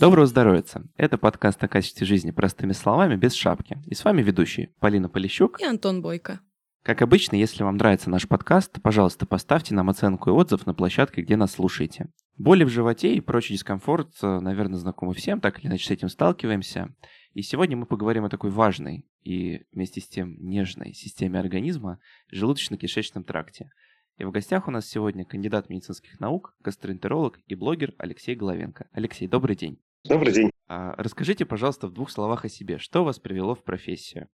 Доброго здоровья! Это подкаст о качестве жизни простыми словами, без шапки. И с вами ведущие Полина Полищук и Антон Бойко. Как обычно, если вам нравится наш подкаст, пожалуйста, поставьте нам оценку и отзыв на площадке, где нас слушаете. Боли в животе и прочий дискомфорт, э, наверное, знакомы всем, так или иначе с этим сталкиваемся. И сегодня мы поговорим о такой важной и вместе с тем нежной системе организма – желудочно-кишечном тракте. И в гостях у нас сегодня кандидат медицинских наук, гастроэнтеролог и блогер Алексей Головенко. Алексей, добрый день. Добрый день. А, расскажите, пожалуйста, в двух словах о себе. Что вас привело в профессию?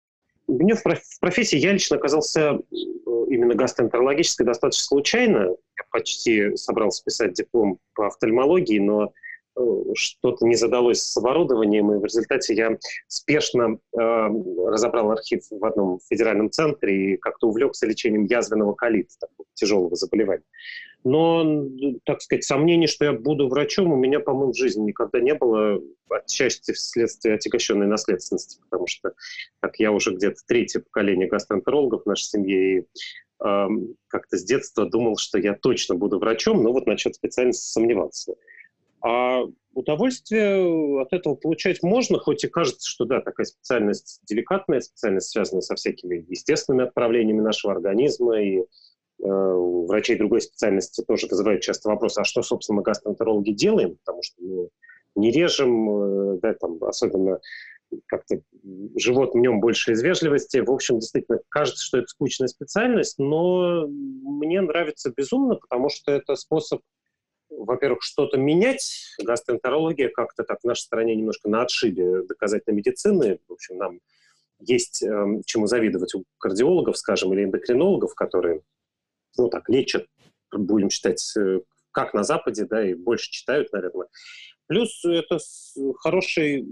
Мне в, в профессии я лично оказался э, именно гастроэнтерологической достаточно случайно. Я почти собрался писать диплом по офтальмологии, но э, что-то не задалось с оборудованием, и в результате я спешно э, разобрал архив в одном федеральном центре и как-то увлекся лечением язвенного колита, такого тяжелого заболевания. Но, так сказать, сомнений, что я буду врачом, у меня, по-моему, в жизни никогда не было, отчасти вследствие отягощенной наследственности, потому что, как я уже где-то третье поколение гастроэнтерологов в нашей семье, и э, как-то с детства думал, что я точно буду врачом, но вот насчет специальности сомневался. А удовольствие от этого получать можно, хоть и кажется, что да, такая специальность деликатная, специальность, связанная со всякими естественными отправлениями нашего организма и у врачей другой специальности тоже вызывает часто вопрос, а что, собственно, мы гастроэнтерологи делаем, потому что мы не режем, э, да, там, особенно как-то живот в нем больше из вежливости. В общем, действительно, кажется, что это скучная специальность, но мне нравится безумно, потому что это способ, во-первых, что-то менять. Гастроэнтерология как-то так в нашей стране немножко на отшибе доказательной медицины. В общем, нам есть э, чему завидовать у кардиологов, скажем, или эндокринологов, которые ну так, лечат, будем считать, э, как на Западе, да, и больше читают, наверное. Плюс это хороший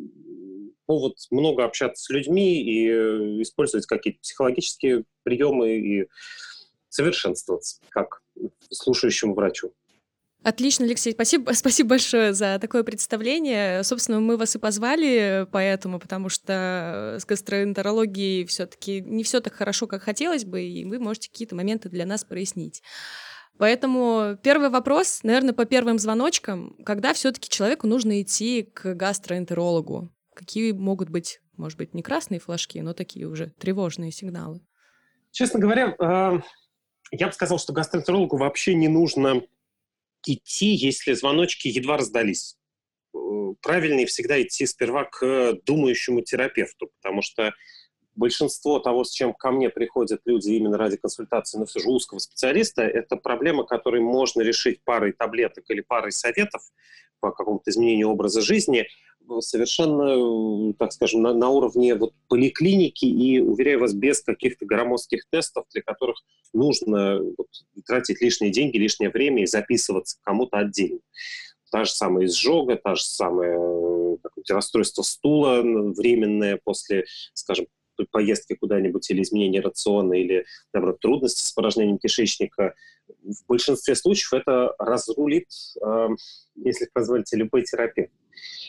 повод много общаться с людьми и э, использовать какие-то психологические приемы и совершенствоваться как слушающему врачу. Отлично, Алексей, спасибо, спасибо большое за такое представление. Собственно, мы вас и позвали поэтому, потому что с гастроэнтерологией все-таки не все так хорошо, как хотелось бы, и вы можете какие-то моменты для нас прояснить. Поэтому первый вопрос, наверное, по первым звоночкам, когда все-таки человеку нужно идти к гастроэнтерологу? Какие могут быть, может быть, не красные флажки, но такие уже тревожные сигналы? Честно говоря, а, я бы сказал, что гастроэнтерологу вообще не нужно идти, если звоночки едва раздались. Э, правильнее всегда идти сперва к думающему терапевту, потому что большинство того, с чем ко мне приходят люди именно ради консультации, но все же узкого специалиста, это проблема, которую можно решить парой таблеток или парой советов по какому-то изменению образа жизни, совершенно, так скажем, на, на уровне вот поликлиники и, уверяю вас, без каких-то громоздких тестов, для которых нужно вот, тратить лишние деньги, лишнее время и записываться кому-то отдельно. Та же самая изжога, та же самое расстройство стула временное после, скажем, поездки куда-нибудь или изменения рациона, или, наоборот, трудности с порожнением кишечника, в большинстве случаев это разрулит, э, если позволите, любой терапевт.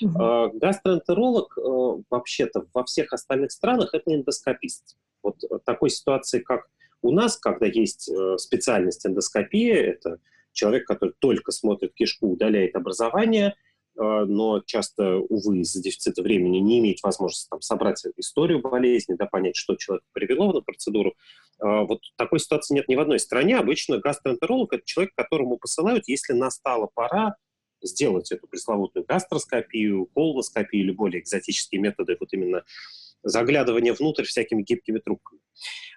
Uh-huh. Гастроэнтеролог э, вообще-то во всех остальных странах это эндоскопист. Вот такой ситуации, как у нас, когда есть э, специальность эндоскопия, это человек, который только смотрит кишку, удаляет образование, но часто, увы, из-за дефицита времени не имеет возможности там, собрать историю болезни, да, понять, что человек привело на процедуру. Вот такой ситуации нет ни в одной стране. Обычно гастроэнтеролог – это человек, которому посылают, если настала пора сделать эту пресловутую гастроскопию, колоноскопию или более экзотические методы вот именно заглядывания внутрь всякими гибкими трубками.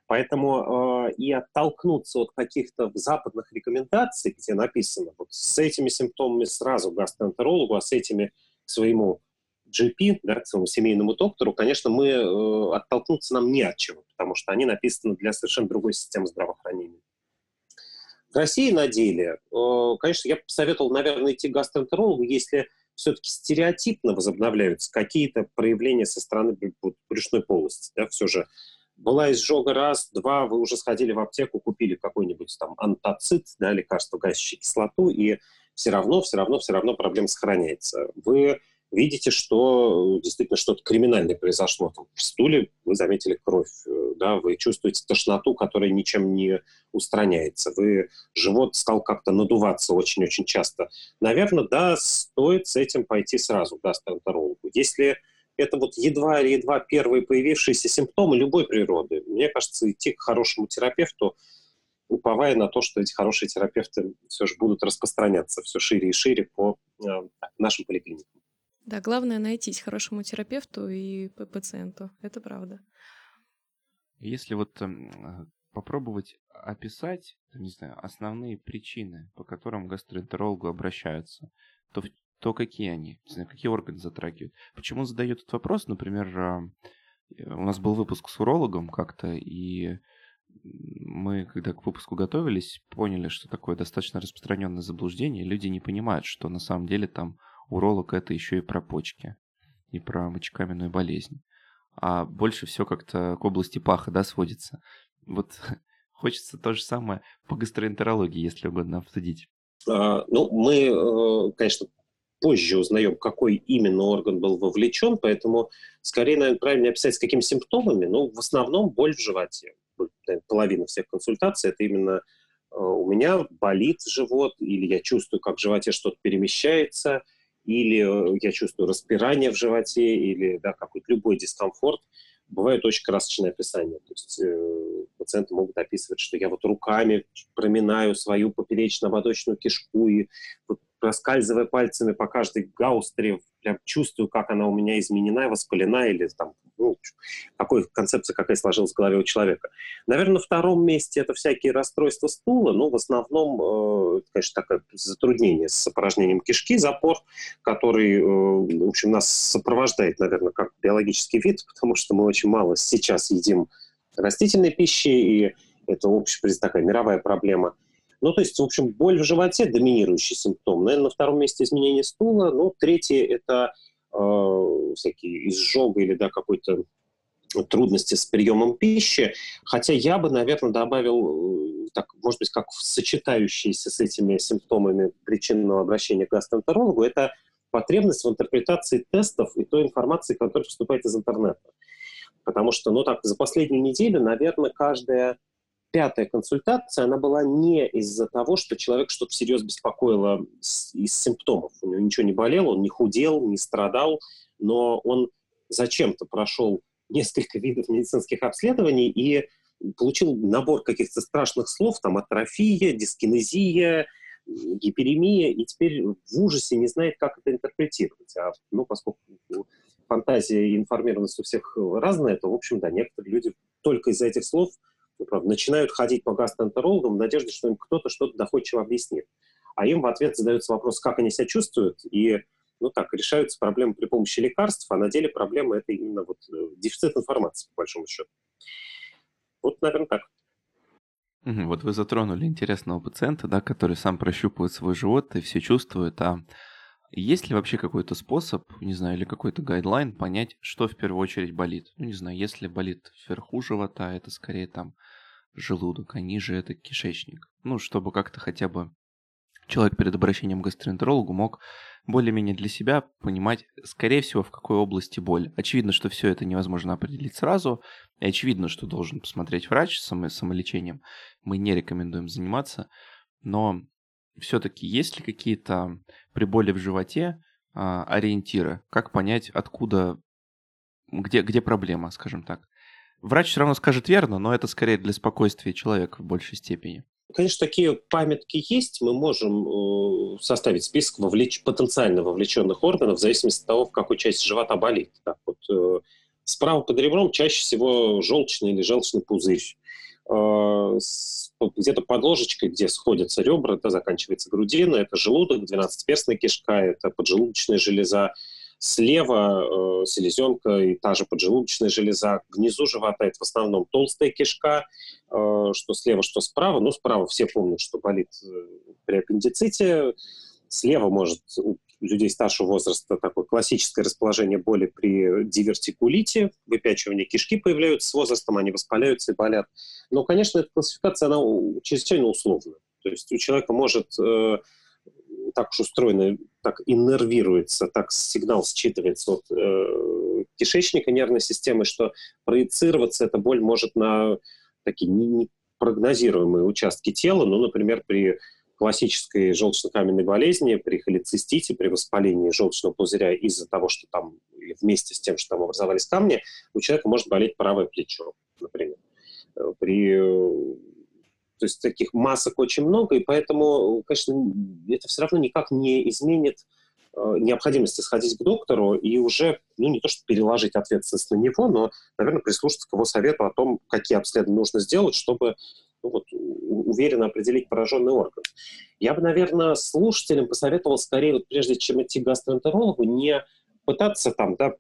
Поэтому э, и оттолкнуться от каких-то западных рекомендаций, где написано вот с этими симптомами сразу гастроэнтерологу, а с этими к своему GP, да, к своему семейному доктору, конечно, мы э, оттолкнуться нам не от чего, потому что они написаны для совершенно другой системы здравоохранения. России на деле, э, конечно, я бы посоветовал, наверное, идти к гастроэнтерологу, если все-таки стереотипно возобновляются какие-то проявления со стороны брюшной полости. Да, все же была изжога раз, два, вы уже сходили в аптеку, купили какой-нибудь там антацид, да, лекарство, гасящее кислоту, и все равно, все равно, все равно проблема сохраняется. Вы видите, что действительно что-то криминальное произошло. Там, в стуле вы заметили кровь, э, да, вы чувствуете тошноту, которая ничем не устраняется. Вы, живот стал как-то надуваться очень-очень часто. Наверное, да, стоит с этим пойти сразу к гастроэнтерологу. Если это вот едва-едва первые появившиеся симптомы любой природы, мне кажется, идти к хорошему терапевту, уповая на то, что эти хорошие терапевты все же будут распространяться все шире и шире по э, нашим поликлиникам. Да, главное найтись хорошему терапевту и пациенту. Это правда. Если вот э, попробовать описать, не знаю, основные причины, по которым гастроэнтерологу обращаются, то, то какие они? Не знаю, какие органы затрагивают? Почему задают этот вопрос? Например, э, у нас был выпуск с урологом как-то, и мы, когда к выпуску готовились, поняли, что такое достаточно распространенное заблуждение. Люди не понимают, что на самом деле там уролог это еще и про почки, и про мочекаменную болезнь. А больше все как-то к области паха, да, сводится. Вот хочется то же самое по гастроэнтерологии, если угодно обсудить. А, ну, мы, э, конечно, позже узнаем, какой именно орган был вовлечен, поэтому скорее, наверное, правильно описать, с какими симптомами. Ну, в основном боль в животе. Половина всех консультаций – это именно э, у меня болит живот, или я чувствую, как в животе что-то перемещается – или э, я чувствую распирание в животе, или да, какой-то любой дискомфорт, бывает очень красочное описание. То есть э, пациенты могут описывать, что я вот руками проминаю свою поперечно-ободочную кишку и вот проскальзывая пальцами по каждой гаустре, прям чувствую, как она у меня изменена, воспалена или там, ну, какой концепция какая сложилась в голове у человека. Наверное, на втором месте это всякие расстройства стула, но в основном, э, конечно, такое затруднение с опорожнением кишки, запор, который, э, в общем, нас сопровождает, наверное, как биологический вид, потому что мы очень мало сейчас едим растительной пищи, и это общая такая мировая проблема – ну, то есть, в общем, боль в животе – доминирующий симптом. Наверное, на втором месте изменение стула. Ну, третье – это э, всякие изжога или да, какой-то трудности с приемом пищи. Хотя я бы, наверное, добавил, э, так, может быть, как сочетающиеся с этими симптомами причинного обращения к гастроэнтерологу, это потребность в интерпретации тестов и той информации, которая поступает из интернета. Потому что, ну так, за последнюю неделю, наверное, каждая пятая консультация, она была не из-за того, что человек что-то всерьез беспокоило из симптомов. У него ничего не болело, он не худел, не страдал, но он зачем-то прошел несколько видов медицинских обследований и получил набор каких-то страшных слов, там атрофия, дискинезия, гиперемия, и теперь в ужасе не знает, как это интерпретировать. А, ну, поскольку фантазия и информированность у всех разная, то, в общем, да, некоторые люди только из-за этих слов – начинают ходить по гастроэнтерологам в надежде, что им кто-то что-то доходчиво объяснит. А им в ответ задается вопрос, как они себя чувствуют, и ну так, решаются проблемы при помощи лекарств, а на деле проблема это именно вот э, дефицит информации, по большому счету. Вот, наверное, так. Вот вы затронули интересного пациента, да, который сам прощупывает свой живот и все чувствует, а есть ли вообще какой-то способ, не знаю, или какой-то гайдлайн понять, что в первую очередь болит? Ну, не знаю, если болит вверху живота, это скорее там желудок, а ниже это кишечник. Ну, чтобы как-то хотя бы человек перед обращением к гастроэнтерологу мог более-менее для себя понимать, скорее всего, в какой области боль. Очевидно, что все это невозможно определить сразу, и очевидно, что должен посмотреть врач с самолечением. Мы не рекомендуем заниматься, но все-таки есть ли какие-то при боли в животе а, ориентиры? Как понять, откуда, где, где проблема, скажем так? Врач все равно скажет верно, но это скорее для спокойствия человека в большей степени. Конечно, такие памятки есть. Мы можем э, составить список вовлеч... потенциально вовлеченных органов в зависимости от того, в какой части живота болит. Так вот, э, справа под ребром чаще всего желчный или желчный пузырь. Где-то под ложечкой, где сходятся ребра, это заканчивается грудина, это желудок, двенадцатиперстная кишка, это поджелудочная железа. Слева э, селезенка и та же поджелудочная железа. Внизу живота это в основном толстая кишка, э, что слева, что справа. Ну, справа все помнят, что болит э, при аппендиците. Слева может людей старшего возраста такое классическое расположение боли при дивертикулите, выпячивание кишки появляются с возрастом, они воспаляются и болят. Но, конечно, эта классификация, она чрезвычайно условна. То есть у человека может э, так уж устроена так иннервируется, так сигнал считывается от э, кишечника нервной системы, что проецироваться эта боль может на такие непрогнозируемые участки тела, ну, например, при классической желчно-каменной болезни, при холецистите, при воспалении желчного пузыря из-за того, что там, вместе с тем, что там образовались камни, у человека может болеть правое плечо, например. Э, при то есть таких масок очень много, и поэтому, конечно, это все равно никак не изменит э, необходимости сходить к доктору и уже, ну, не то что переложить ответственность на него, но, наверное, прислушаться к его совету о том, какие обследования нужно сделать, чтобы ну, вот, уверенно определить пораженный орган. Я бы, наверное, слушателям посоветовал скорее, вот, прежде чем идти к гастроэнтерологу, не пытаться там, да,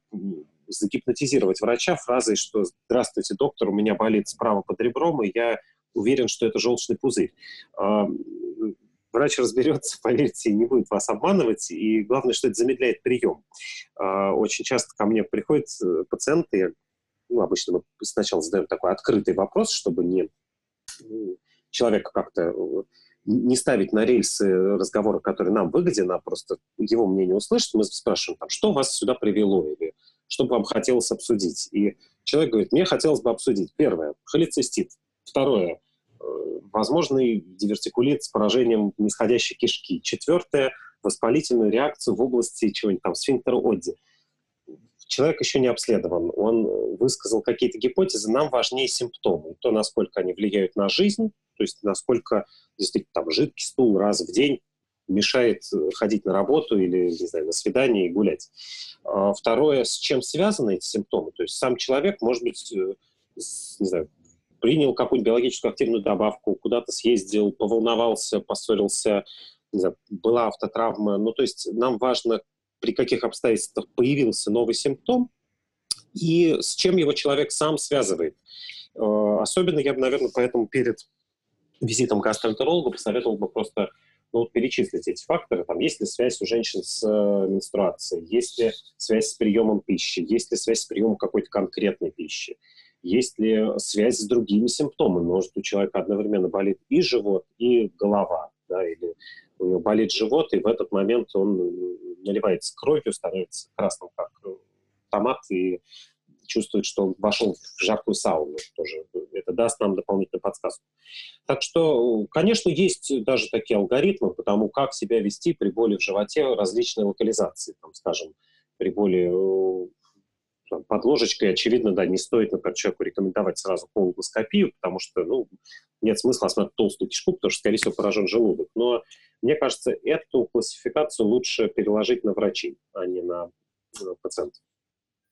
загипнотизировать врача фразой, что «Здравствуйте, доктор, у меня болит справа под ребром, и я уверен, что это желчный пузырь. Врач разберется, поверьте, не будет вас обманывать, и главное, что это замедляет прием. А, очень часто ко мне приходят э, пациенты, ну, обычно мы сначала задаем такой открытый вопрос, чтобы не человека как-то э, не ставить на рельсы разговора, который нам выгоден, а просто его мнение услышать, мы спрашиваем, там, что вас сюда привело, или что бы вам хотелось обсудить. И человек говорит, мне хотелось бы обсудить, первое, холецистит, второе, возможный дивертикулит с поражением нисходящей кишки. Четвертое – воспалительную реакцию в области чего-нибудь там, сфинктера Одди. Человек еще не обследован, он высказал какие-то гипотезы, нам важнее симптомы, то, насколько они влияют на жизнь, то есть насколько действительно там жидкий стул раз в день мешает ходить на работу или, не знаю, на свидание и гулять. А второе, с чем связаны эти симптомы? То есть сам человек, может быть, э, не знаю, принял какую-нибудь биологическую активную добавку, куда-то съездил, поволновался, поссорился, не знаю, была автотравма. Ну, то есть нам важно, при каких обстоятельствах появился новый симптом и с чем его человек сам связывает. Э, особенно я бы, наверное, поэтому перед визитом к гастроэнтерологу посоветовал бы просто ну, вот перечислить эти факторы. Там, есть ли связь у женщин с э, менструацией, есть ли связь с приемом пищи, есть ли связь с приемом какой-то конкретной пищи, есть ли связь с другими симптомами? Может, у человека одновременно болит и живот, и голова, да, или у него болит живот, и в этот момент он наливается кровью, становится красным, как томат, и чувствует, что он вошел в жаркую сауну. Тоже это даст нам дополнительную подсказку. Так что, конечно, есть даже такие алгоритмы по тому, как себя вести при боли в животе различной локализации. Там, скажем, при боли под ложечкой, очевидно, да, не стоит, например, человеку рекомендовать сразу колоноскопию, потому что, ну, нет смысла осмотреть толстую кишку, потому что, скорее всего, поражен желудок. Но мне кажется, эту классификацию лучше переложить на врачей, а не на, на пациентов.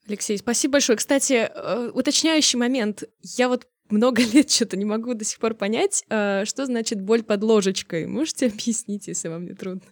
Alексей, спасибо большое. Кстати, э, уточняющий момент. Я вот много лет что-то не могу до сих пор понять, э, что значит боль под ложечкой. Можете объяснить, если вам не трудно?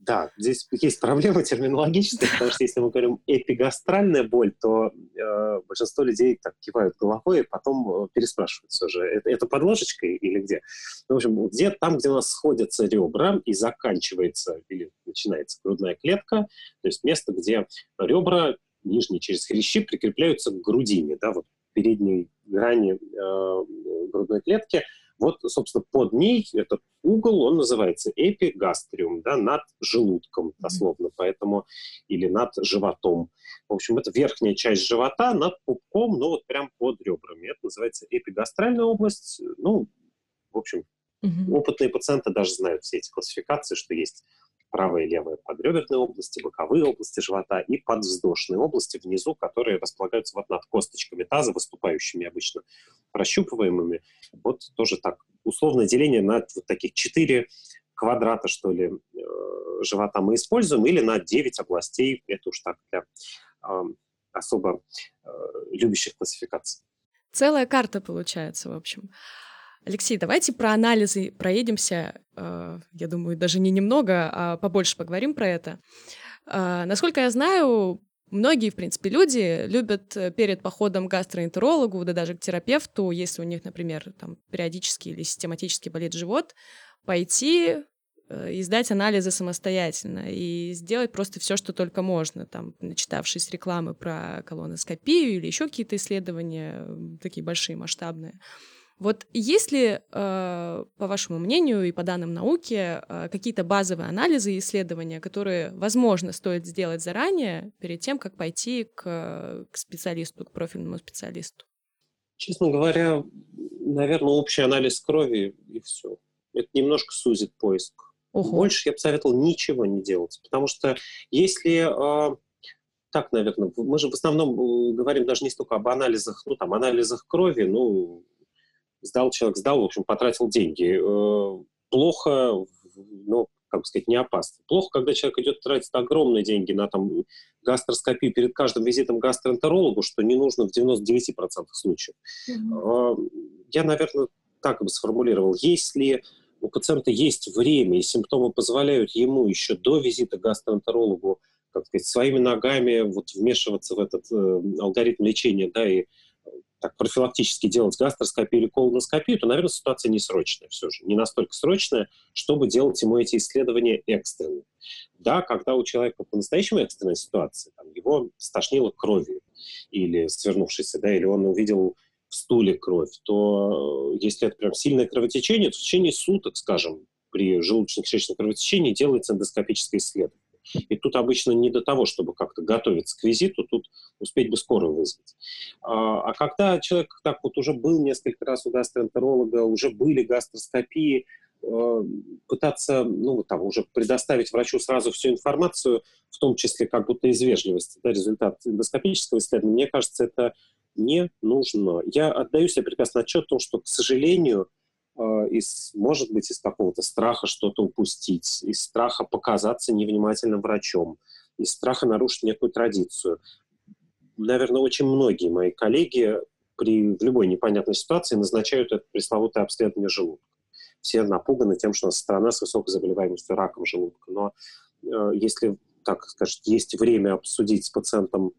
Да, здесь есть проблема терминологическая, потому что если мы говорим эпигастральная боль, то э, большинство людей так кивают головой и потом э, переспрашивают все же, это, это под ложечкой или где? Ну, в общем, где, там, где у нас сходятся ребра и заканчивается или начинается грудная клетка, то есть место, где ребра нижние через хрящи прикрепляются к грудине, да, вот передней грани э, грудной клетки – вот, собственно, под ней этот угол, он называется эпигастриум, да, над желудком, дословно, поэтому, или над животом. В общем, это верхняя часть живота над пупком, но вот прям под ребрами. Это называется эпигастральная область. Ну, в общем, угу. опытные пациенты даже знают все эти классификации, что есть правая и левая подреберные области, боковые области живота и подвздошные области внизу, которые располагаются вот над косточками таза, выступающими обычно, прощупываемыми. Вот тоже так, условное деление на вот таких четыре квадрата, что ли, э, живота мы используем, или на 9 областей, это уж так для э, особо э, любящих классификаций. Целая карта получается, в общем. Алексей, давайте про анализы проедемся. Э, я думаю, даже не немного, а побольше поговорим про это. Э, насколько я знаю, многие, в принципе, люди любят э, перед походом к гастроэнтерологу, да даже к терапевту, если у них, например, там периодически или систематически болит живот, пойти и сдать анализы самостоятельно и сделать просто все, что только можно, там, начитавшись рекламы про колоноскопию или еще какие-то исследования, такие большие, масштабные. Вот есть ли, э, по вашему мнению и по данным науки, э, какие-то базовые анализы и исследования, которые, возможно, стоит сделать заранее, перед тем, как пойти к, к специалисту, к профильному специалисту? Честно говоря, наверное, общий анализ крови и все. Это немножко сузит поиск. Ого. Больше я бы советовал ничего не делать, потому что если э, так, наверное, мы же в основном э, говорим даже не столько об анализах, ну там анализах крови, ну сдал человек, сдал, в общем, потратил деньги. Э, плохо, ну как бы сказать, не опасно. Плохо, когда человек идет тратить огромные деньги на там гастроскопию перед каждым визитом к гастроэнтерологу, что не нужно в 99% случаев. Mm-hmm. Я, наверное, так бы сформулировал. Если у пациента есть время, и симптомы позволяют ему еще до визита к гастроэнтерологу как сказать, своими ногами вот вмешиваться в этот э, алгоритм лечения, да, и так, профилактически делать гастроскопию или колоноскопию, то, наверное, ситуация не срочная все же, не настолько срочная, чтобы делать ему эти исследования экстренными. Да, когда у человека по-настоящему экстренная ситуация, там, его стошнило кровью, или свернувшийся, да, или он увидел в стуле кровь, то э, если это прям сильное кровотечение, то в течение суток, скажем, при желудочно-кишечном кровотечении делается эндоскопическое исследование. И тут обычно не до того, чтобы как-то готовиться к визиту, тут успеть бы скорую вызвать. А, а когда человек так вот уже был несколько раз у гастроэнтеролога, уже были гастроскопии, э, пытаться, ну, там, уже предоставить врачу сразу всю информацию, в том числе как будто из вежливости, да, результат эндоскопического исследования, мне кажется, это не нужно. Я отдаю себе прекрасно отчет о том, что, к сожалению, из, может быть, из какого-то страха что-то упустить, из страха показаться невнимательным врачом, из страха нарушить некую традицию. Наверное, очень многие мои коллеги при в любой непонятной ситуации назначают это пресловутое обследование желудка. Все напуганы тем, что у нас страна с высокой заболеваемостью раком желудка. Но э, если, так скажем, есть время обсудить с пациентом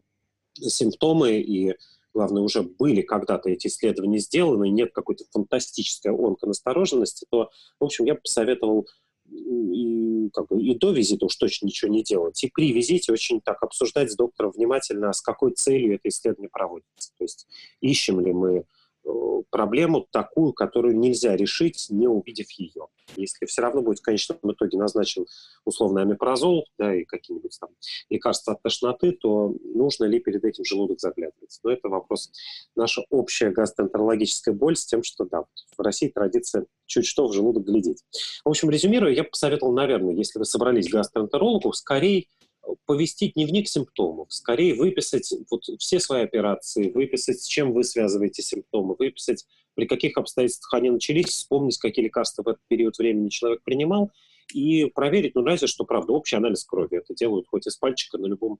симптомы и главное, уже были когда-то эти исследования сделаны, нет какой-то фантастической онконастороженности, то, в общем, я бы посоветовал и, как бы, и до визита уж точно ничего не делать. И при визите очень так обсуждать с доктором внимательно, с какой целью это исследование проводится. То есть ищем ли мы проблему такую, которую нельзя решить, не увидев ее. Если все равно будет в конечном итоге назначен условный амипрозол да, и какие-нибудь там лекарства от тошноты, то нужно ли перед этим желудок заглядывать? Но это вопрос, наша общая гастроэнтерологическая боль с тем, что да, в России традиция чуть что в желудок глядеть. В общем, резюмируя, я бы посоветовал, наверное, если вы собрались к гастроэнтерологу, скорее повести дневник симптомов, скорее выписать вот все свои операции, выписать, с чем вы связываете симптомы, выписать, при каких обстоятельствах они начались, вспомнить, какие лекарства в этот период времени человек принимал, и проверить, ну, разве что, правда, общий анализ крови. Это делают хоть из пальчика на любом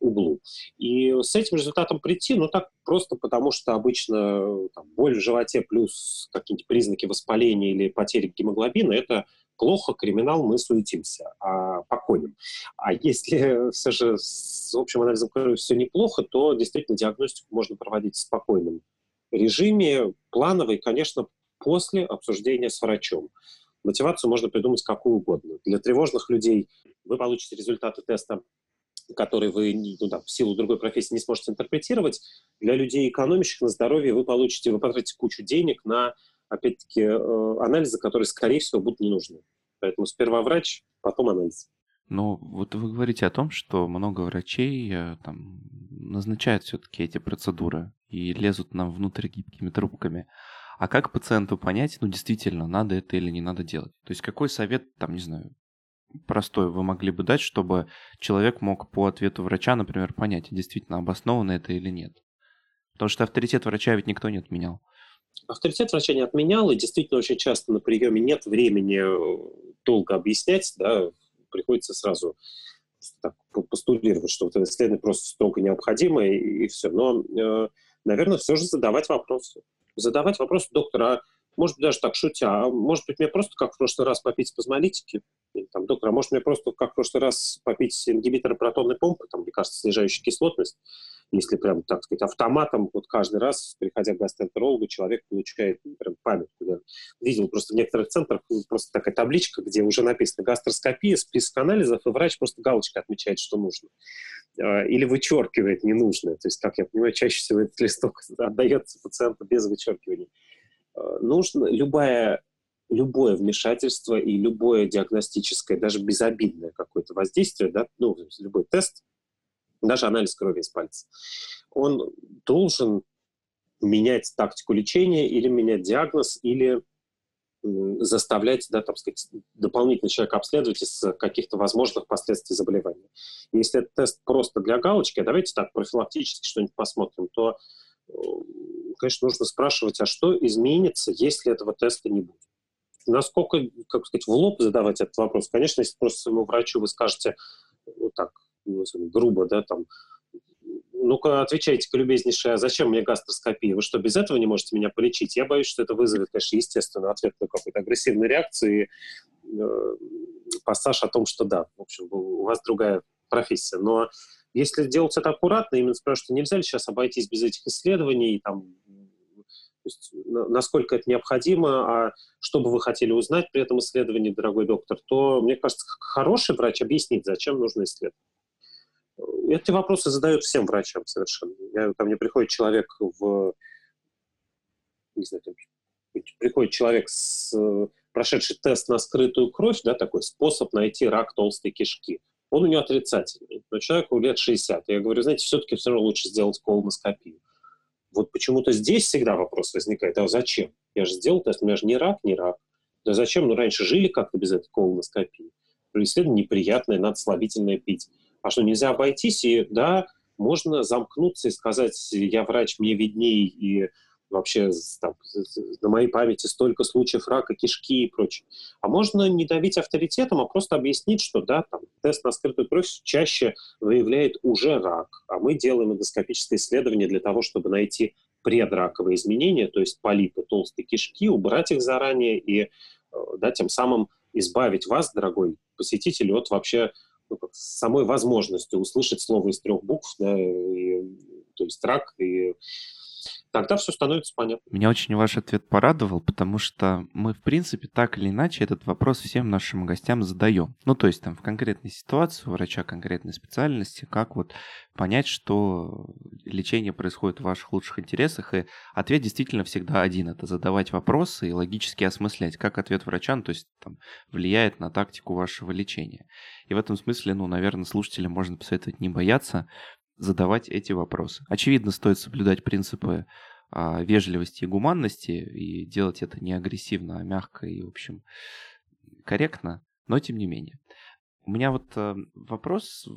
углу. И с этим результатом прийти, ну, так просто потому, что обычно там, боль в животе плюс какие-нибудь признаки воспаления или потери гемоглобина – это плохо, криминал, мы суетимся, а поконим. А если все же с общим анализом крови все неплохо, то действительно диагностику можно проводить в спокойном режиме, плановой, конечно, после обсуждения с врачом. Мотивацию можно придумать какую угодно. Для тревожных людей вы получите результаты теста который вы ну, да, в силу другой профессии не сможете интерпретировать, для людей, экономящих на здоровье, вы получите, вы потратите кучу денег на опять-таки, э, анализы, которые, скорее всего, будут не нужны. Поэтому сперва врач, потом анализ. Ну, вот вы говорите о том, что много врачей э, там, назначают все-таки эти процедуры и лезут нам внутрь гибкими трубками. А как пациенту понять, ну, действительно, надо это или не надо делать? То есть какой совет, там, не знаю, простой вы могли бы дать, чтобы человек мог по ответу врача, например, понять, действительно обосновано это или нет? Потому что авторитет врача ведь никто не отменял. Авторитет врача не отменял, и действительно очень часто на приеме нет времени э, долго объяснять, да, приходится сразу так, постулировать, что вот это исследование просто строго необходимо, и, и все. Но, э, наверное, все же задавать вопросы. Задавать вопросы доктора, а может быть, даже так шутя, а может быть, мне просто, как в прошлый раз, попить спазмолитики, или, там, доктор, а может мне просто, как в прошлый раз, попить ингибиторы протонной помпы, там, лекарства, снижающие кислотность, если прям, так сказать, автоматом, вот каждый раз, приходя к гастроэнтерологу, человек получает ну, прям памятку. Я видел просто в некоторых центрах ну, просто такая табличка, где уже написано гастроскопия, список анализов, и врач просто галочкой отмечает, что нужно. А, или вычеркивает ненужное. То есть, как я понимаю, чаще всего этот листок отдается пациенту без вычеркивания. нужно любая любое вмешательство и любое диагностическое, даже безобидное какое-то воздействие, да, ну, любой тест, даже анализ крови из пальца, он должен менять тактику лечения или менять диагноз, или заставлять, да, там сказать, дополнительно человека обследовать из каких-то возможных последствий заболевания. Если это тест просто для галочки, а давайте так профилактически что-нибудь посмотрим, то, э, конечно, нужно спрашивать, а что изменится, если этого теста не будет? Насколько, как сказать, в лоб задавать этот вопрос? Конечно, если просто своему врачу вы скажете, вот так, грубо, да, там, ну-ка, отвечайте-ка, любезнейшая, а зачем мне гастроскопия? Вы что, без этого не можете меня полечить? Я боюсь, что это вызовет, конечно, естественно, ответную какую-то агрессивную реакцию и э, пассаж о том, что да, в общем, у вас другая профессия. Но если делать это аккуратно, именно спрашивать, нельзя ли сейчас обойтись без этих исследований, там, есть, насколько это необходимо, а что бы вы хотели узнать при этом исследовании, дорогой доктор, то, мне кажется, хороший врач объяснит, зачем нужно исследовать. Эти вопросы задают всем врачам совершенно. Я, ко мне приходит человек в... Не знаю, там, приходит человек с прошедший тест на скрытую кровь, да, такой способ найти рак толстой кишки. Он у него отрицательный, но человеку лет 60. Я говорю, знаете, все-таки все равно лучше сделать колоноскопию. Вот почему-то здесь всегда вопрос возникает, а зачем? Я же сделал тест, у меня же не рак, не рак. Да зачем? Ну, раньше жили как-то без этой колоноскопии. Исследование неприятное, надо слабительное пить. А что, нельзя обойтись? И да, можно замкнуться и сказать, я врач, мне видней, и вообще там, на моей памяти столько случаев рака кишки и прочее. А можно не давить авторитетом, а просто объяснить, что да, там, тест на скрытую кровь чаще выявляет уже рак, а мы делаем эндоскопическое исследование для того, чтобы найти предраковые изменения, то есть полипы толстой кишки, убрать их заранее и э, да, тем самым избавить вас, дорогой посетитель, от вообще ну, самой возможностью услышать слово из трех букв, да, и, то есть рак, и тогда все становится понятно. Меня очень ваш ответ порадовал, потому что мы, в принципе, так или иначе этот вопрос всем нашим гостям задаем. Ну, то есть там в конкретной ситуации у врача конкретной специальности, как вот понять, что лечение происходит в ваших лучших интересах, и ответ действительно всегда один. Это задавать вопросы и логически осмыслять, как ответ врача, ну, то есть там влияет на тактику вашего лечения. И в этом смысле, ну, наверное, слушателям можно посоветовать не бояться, задавать эти вопросы. Очевидно, стоит соблюдать принципы а, вежливости и гуманности и делать это не агрессивно, а мягко и, в общем, корректно, но тем не менее. У меня вот э, вопрос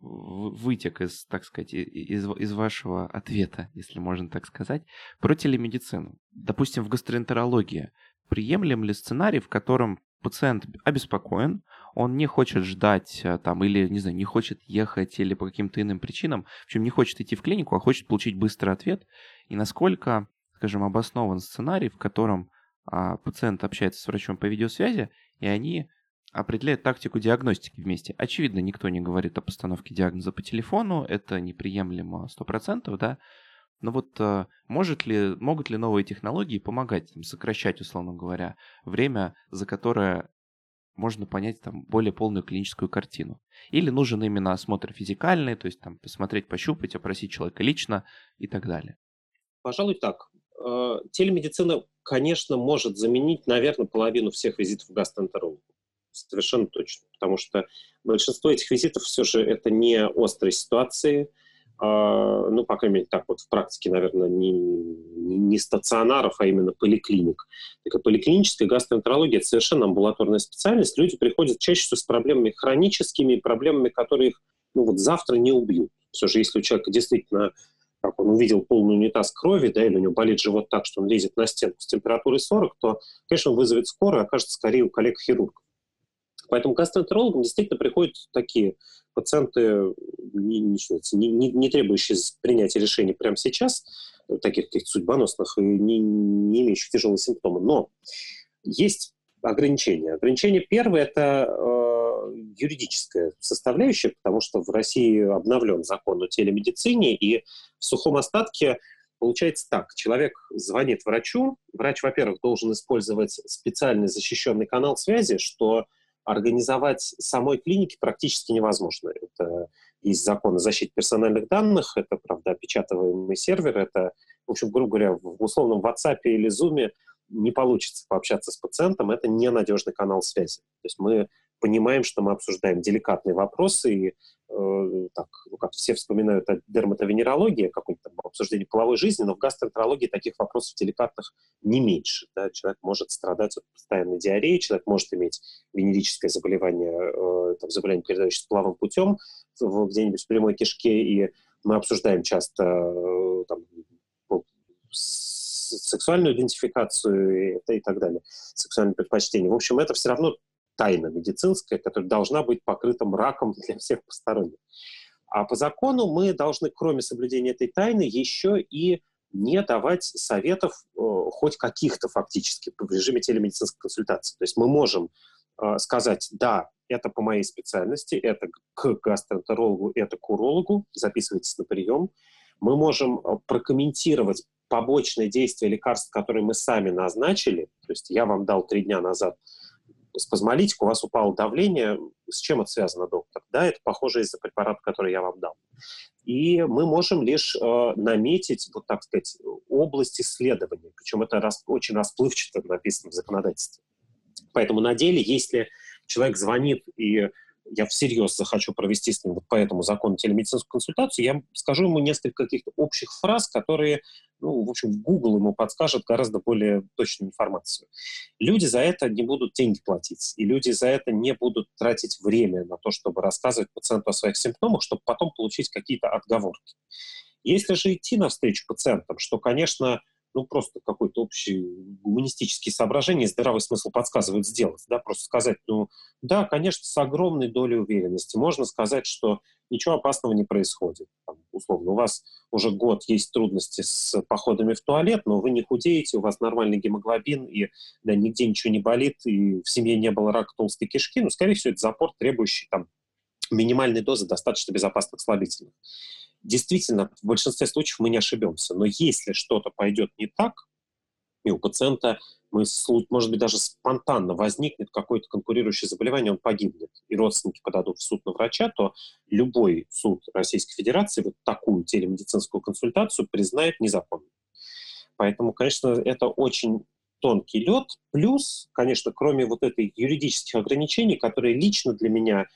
вытек из, так сказать, из, из вашего ответа, если можно так сказать, про телемедицину. Допустим, в гастроэнтерологии приемлем ли сценарий, в котором пациент обеспокоен, он не хочет ждать э, там или, не знаю, не хочет ехать или по каким-то иным причинам, в общем, не хочет идти в клинику, а хочет получить быстрый ответ, и насколько, скажем, обоснован сценарий, в котором а, пациент общается с врачом по видеосвязи, и они определяют тактику диагностики вместе. Очевидно, никто не говорит о постановке диагноза по телефону, это неприемлемо 100%, да, но вот э, может ли, могут ли новые технологии помогать там, сокращать, условно говоря, время, за которое можно понять там более полную клиническую картину? Или нужен именно осмотр физикальный, то есть там посмотреть, пощупать, опросить человека лично и так далее? Пожалуй, так. Э, телемедицина, конечно, может заменить, наверное, половину всех визитов к гастроэнтерологу. Совершенно точно. Потому что большинство этих визитов все же это не острые ситуации – ну, по крайней мере, так вот в практике, наверное, не, не стационаров, а именно поликлиник. Так поликлиническая гастроэнтерология – это совершенно амбулаторная специальность. Люди приходят чаще всего с проблемами хроническими, проблемами, которые их ну, вот завтра не убьют. Все же, если у человека действительно как он увидел полный унитаз крови, да, или у него болит живот так, что он лезет на стенку с температурой 40, то, конечно, он вызовет скорую, окажется скорее у коллег-хирургов. Поэтому к гастроэнтерологам действительно приходят такие пациенты, не, не, не, не требующие принятия решений прямо сейчас, таких каких-то судьбоносных и не, не имеющих тяжелые симптомы. Но есть ограничения. Ограничение первое – это э, юридическая составляющая, потому что в России обновлен закон о телемедицине, и в сухом остатке получается так. Человек звонит врачу, врач, во-первых, должен использовать специальный защищенный канал связи, что организовать самой клинике практически невозможно. Это есть закон о персональных данных, это, правда, опечатываемый сервер, это, в общем, грубо говоря, в условном WhatsApp или Zoom не получится пообщаться с пациентом, это ненадежный канал связи. То есть мы понимаем, что мы обсуждаем деликатные вопросы, и э, так, ну, как все вспоминают о дерматовенерологии, там обсуждение половой жизни, но в гастроэнтерологии таких вопросов деликатных не меньше. Да? Человек может страдать от постоянной диареи, человек может иметь венерическое заболевание, э, там, заболевание, передающееся половым путем где-нибудь в прямой кишке, и мы обсуждаем часто э, там, сексуальную идентификацию и, и так далее, сексуальные предпочтения. В общем, это все равно тайна медицинская, которая должна быть покрыта мраком для всех посторонних. А по закону мы должны, кроме соблюдения этой тайны, еще и не давать советов э, хоть каких-то фактически в режиме телемедицинской консультации. То есть мы можем э, сказать, да, это по моей специальности, это к гастроэнтерологу, это к урологу, записывайтесь на прием. Мы можем э, прокомментировать побочные действия лекарств, которые мы сами назначили. То есть я вам дал три дня назад спазмолитик, у вас упало давление. С чем это связано, доктор? Да, это похоже из-за препарата, который я вам дал. И мы можем лишь э, наметить, вот так сказать, область исследования. Причем это рас, очень расплывчато написано в законодательстве. Поэтому на деле, если человек звонит и я всерьез захочу провести с ним вот по этому закону телемедицинскую консультацию, я скажу ему несколько каких-то общих фраз, которые, ну, в общем, Google ему подскажет гораздо более точную информацию. Люди за это не будут деньги платить, и люди за это не будут тратить время на то, чтобы рассказывать пациенту о своих симптомах, чтобы потом получить какие-то отговорки. Если же идти навстречу пациентам, что, конечно, ну, просто какой-то общий гуманистический соображения, здравый смысл подсказывает сделать, да, просто сказать, ну, да, конечно, с огромной долей уверенности можно сказать, что ничего опасного не происходит. Там, условно, у вас уже год есть трудности с походами в туалет, но вы не худеете, у вас нормальный гемоглобин, и да, нигде ничего не болит, и в семье не было рака толстой кишки, ну, скорее всего, это запор, требующий там минимальной дозы достаточно безопасных слабительных. Действительно, в большинстве случаев мы не ошибемся. Но если что-то пойдет не так, и у пациента, мы, может быть, даже спонтанно возникнет какое-то конкурирующее заболевание, он погибнет, и родственники подадут в суд на врача, то любой суд Российской Федерации вот такую телемедицинскую консультацию признает незаконной. Поэтому, конечно, это очень тонкий лед. Плюс, конечно, кроме вот этой юридических ограничений, которые лично для меня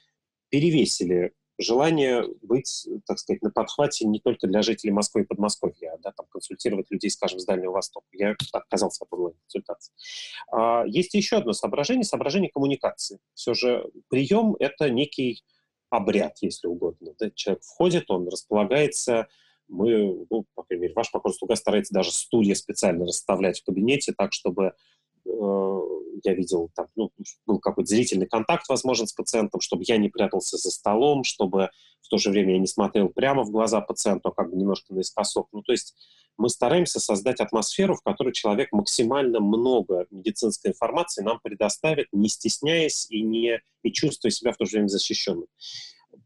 перевесили желание быть, так сказать, на подхвате не только для жителей Москвы и Подмосковья, а да, там, консультировать людей, скажем, с Дальнего Востока. Я отказался от онлайн-консультации. А, есть еще одно соображение, соображение коммуникации. Все же прием — это некий обряд, если угодно. Да? Человек входит, он располагается, мы, ну, по крайней мере, ваш покорный слуга старается даже стулья специально расставлять в кабинете так, чтобы я видел, там, ну, был какой-то зрительный контакт, возможен, с пациентом, чтобы я не прятался за столом, чтобы в то же время я не смотрел прямо в глаза пациенту, а как бы немножко наискосок. Ну, то есть мы стараемся создать атмосферу, в которой человек максимально много медицинской информации нам предоставит, не стесняясь и, не, и чувствуя себя в то же время защищенным.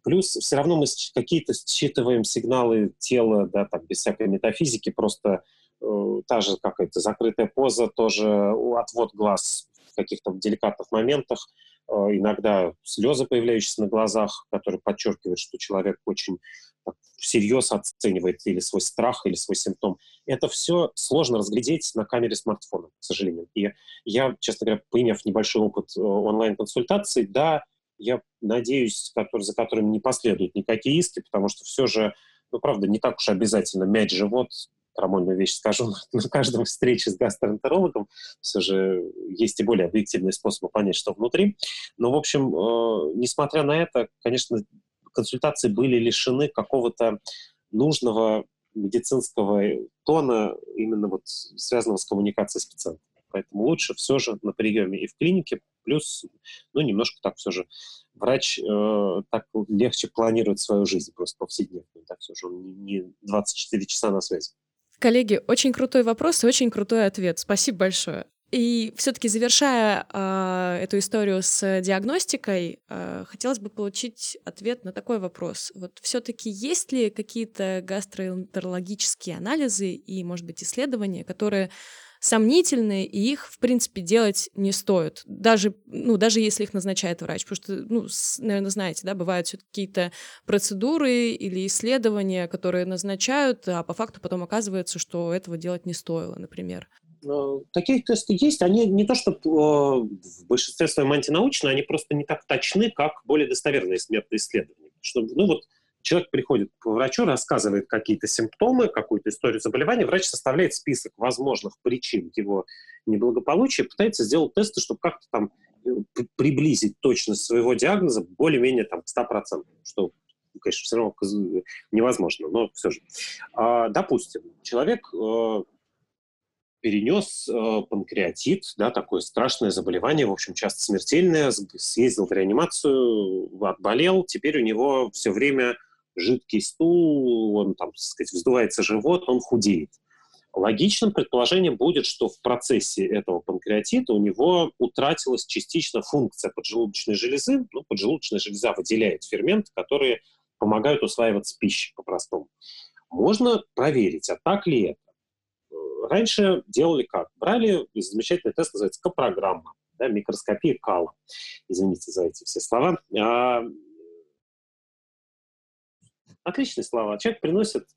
Плюс все равно мы какие-то считываем сигналы тела, да, там, без всякой метафизики, просто та же какая-то закрытая поза, тоже отвод глаз в каких-то деликатных моментах, э, иногда слезы, появляющиеся на глазах, которые подчеркивают, что человек очень всерьез оценивает или свой страх, или свой симптом. Это все сложно разглядеть на камере смартфона, к сожалению. И я, честно говоря, поимев небольшой опыт э, онлайн-консультаций, да, я надеюсь, который, за которым не последуют никакие иски, потому что все же, ну, правда, не так уж обязательно мять живот крамольную вещь скажу, на каждом встрече с гастроэнтерологом все же есть и более объективные способы понять, что внутри. Но, в общем, э, несмотря на это, конечно, консультации были лишены какого-то нужного медицинского тона, именно вот связанного с коммуникацией с пациентом. Поэтому лучше все же на приеме и в клинике, плюс, ну, немножко так все же врач э, так легче планирует свою жизнь просто повседневно, так все же он не 24 часа на связи. Коллеги, очень крутой вопрос и очень крутой ответ. Спасибо большое. И все-таки завершая э, эту историю с диагностикой, э, хотелось бы получить ответ на такой вопрос. Вот все-таки есть ли какие-то гастроэнтерологические анализы и, может быть, исследования, которые сомнительные, и их, в принципе, делать не стоит, даже, ну, даже если их назначает врач, потому что, ну, с, наверное, знаете, да, бывают все какие-то процедуры или исследования, которые назначают, а по факту потом оказывается, что этого делать не стоило, например. Э, такие тесты есть. Они не то, что э, в большинстве своем антинаучные, они просто не так точны, как более достоверные методы исследований. Что, ну вот человек приходит к врачу, рассказывает какие-то симптомы, какую-то историю заболевания, врач составляет список возможных причин его неблагополучия, пытается сделать тесты, чтобы как-то там э, приблизить точность своего диагноза более-менее там, к 100%, что конечно, все равно невозможно, но все же. А, допустим, человек перенес э, панкреатит, да, такое страшное заболевание, в общем, часто смертельное, съездил в реанимацию, отболел, теперь у него все время жидкий стул, он там, так сказать, вздувается живот, он худеет. Логичным предположением будет, что в процессе этого панкреатита у него утратилась частично функция поджелудочной железы. Ну, поджелудочная железа выделяет ферменты, которые помогают усваиваться пищи по-простому. Можно проверить, а так ли это. Раньше делали как? Брали замечательный тест, называется К-программа, да, микроскопия кала. Извините за эти все слова. Отличные слова. Человек приносит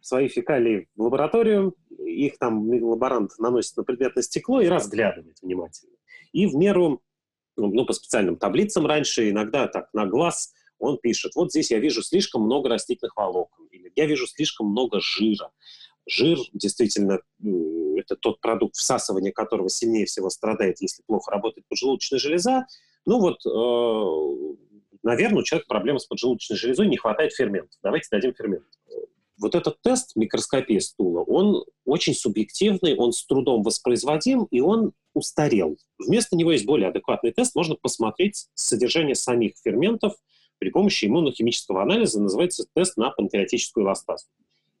свои фекалии в лабораторию, их там лаборант наносит на предметное стекло и разглядывает внимательно. И в меру, ну, по специальным таблицам раньше, иногда так на глаз он пишет, вот здесь я вижу слишком много растительных волокон, или я вижу слишком много жира, жир действительно это тот продукт, всасывания которого сильнее всего страдает, если плохо работает поджелудочная железа. Ну вот, э, наверное, у человека проблема с поджелудочной железой, не хватает ферментов. Давайте дадим фермент. Вот этот тест микроскопии стула, он очень субъективный, он с трудом воспроизводим, и он устарел. Вместо него есть более адекватный тест. Можно посмотреть содержание самих ферментов при помощи иммунохимического анализа. Называется тест на панкреатическую эластазу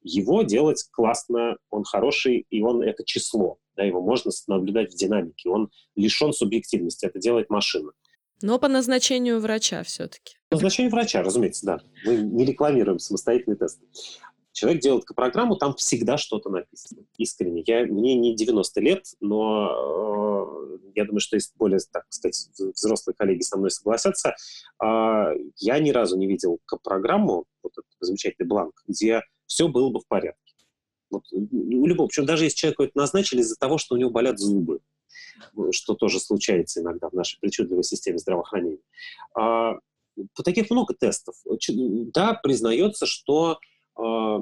его делать классно, он хороший, и он это число, да, его можно наблюдать в динамике, он лишен субъективности, это делает машина. Но по назначению врача все-таки. По назначению врача, разумеется, да. Мы не рекламируем самостоятельные тесты. Человек делает программу, там всегда что-то написано. Искренне. Я, мне не 90 лет, но э, я думаю, что есть более, так сказать, взрослые коллеги со мной согласятся. Э, я ни разу не видел программу, вот этот замечательный бланк, где все было бы в порядке. Вот, у любого, причем даже если человеку это назначили из-за того, что у него болят зубы, что тоже случается иногда в нашей причудливой системе здравоохранения. А, таких много тестов. Да, признается, что а,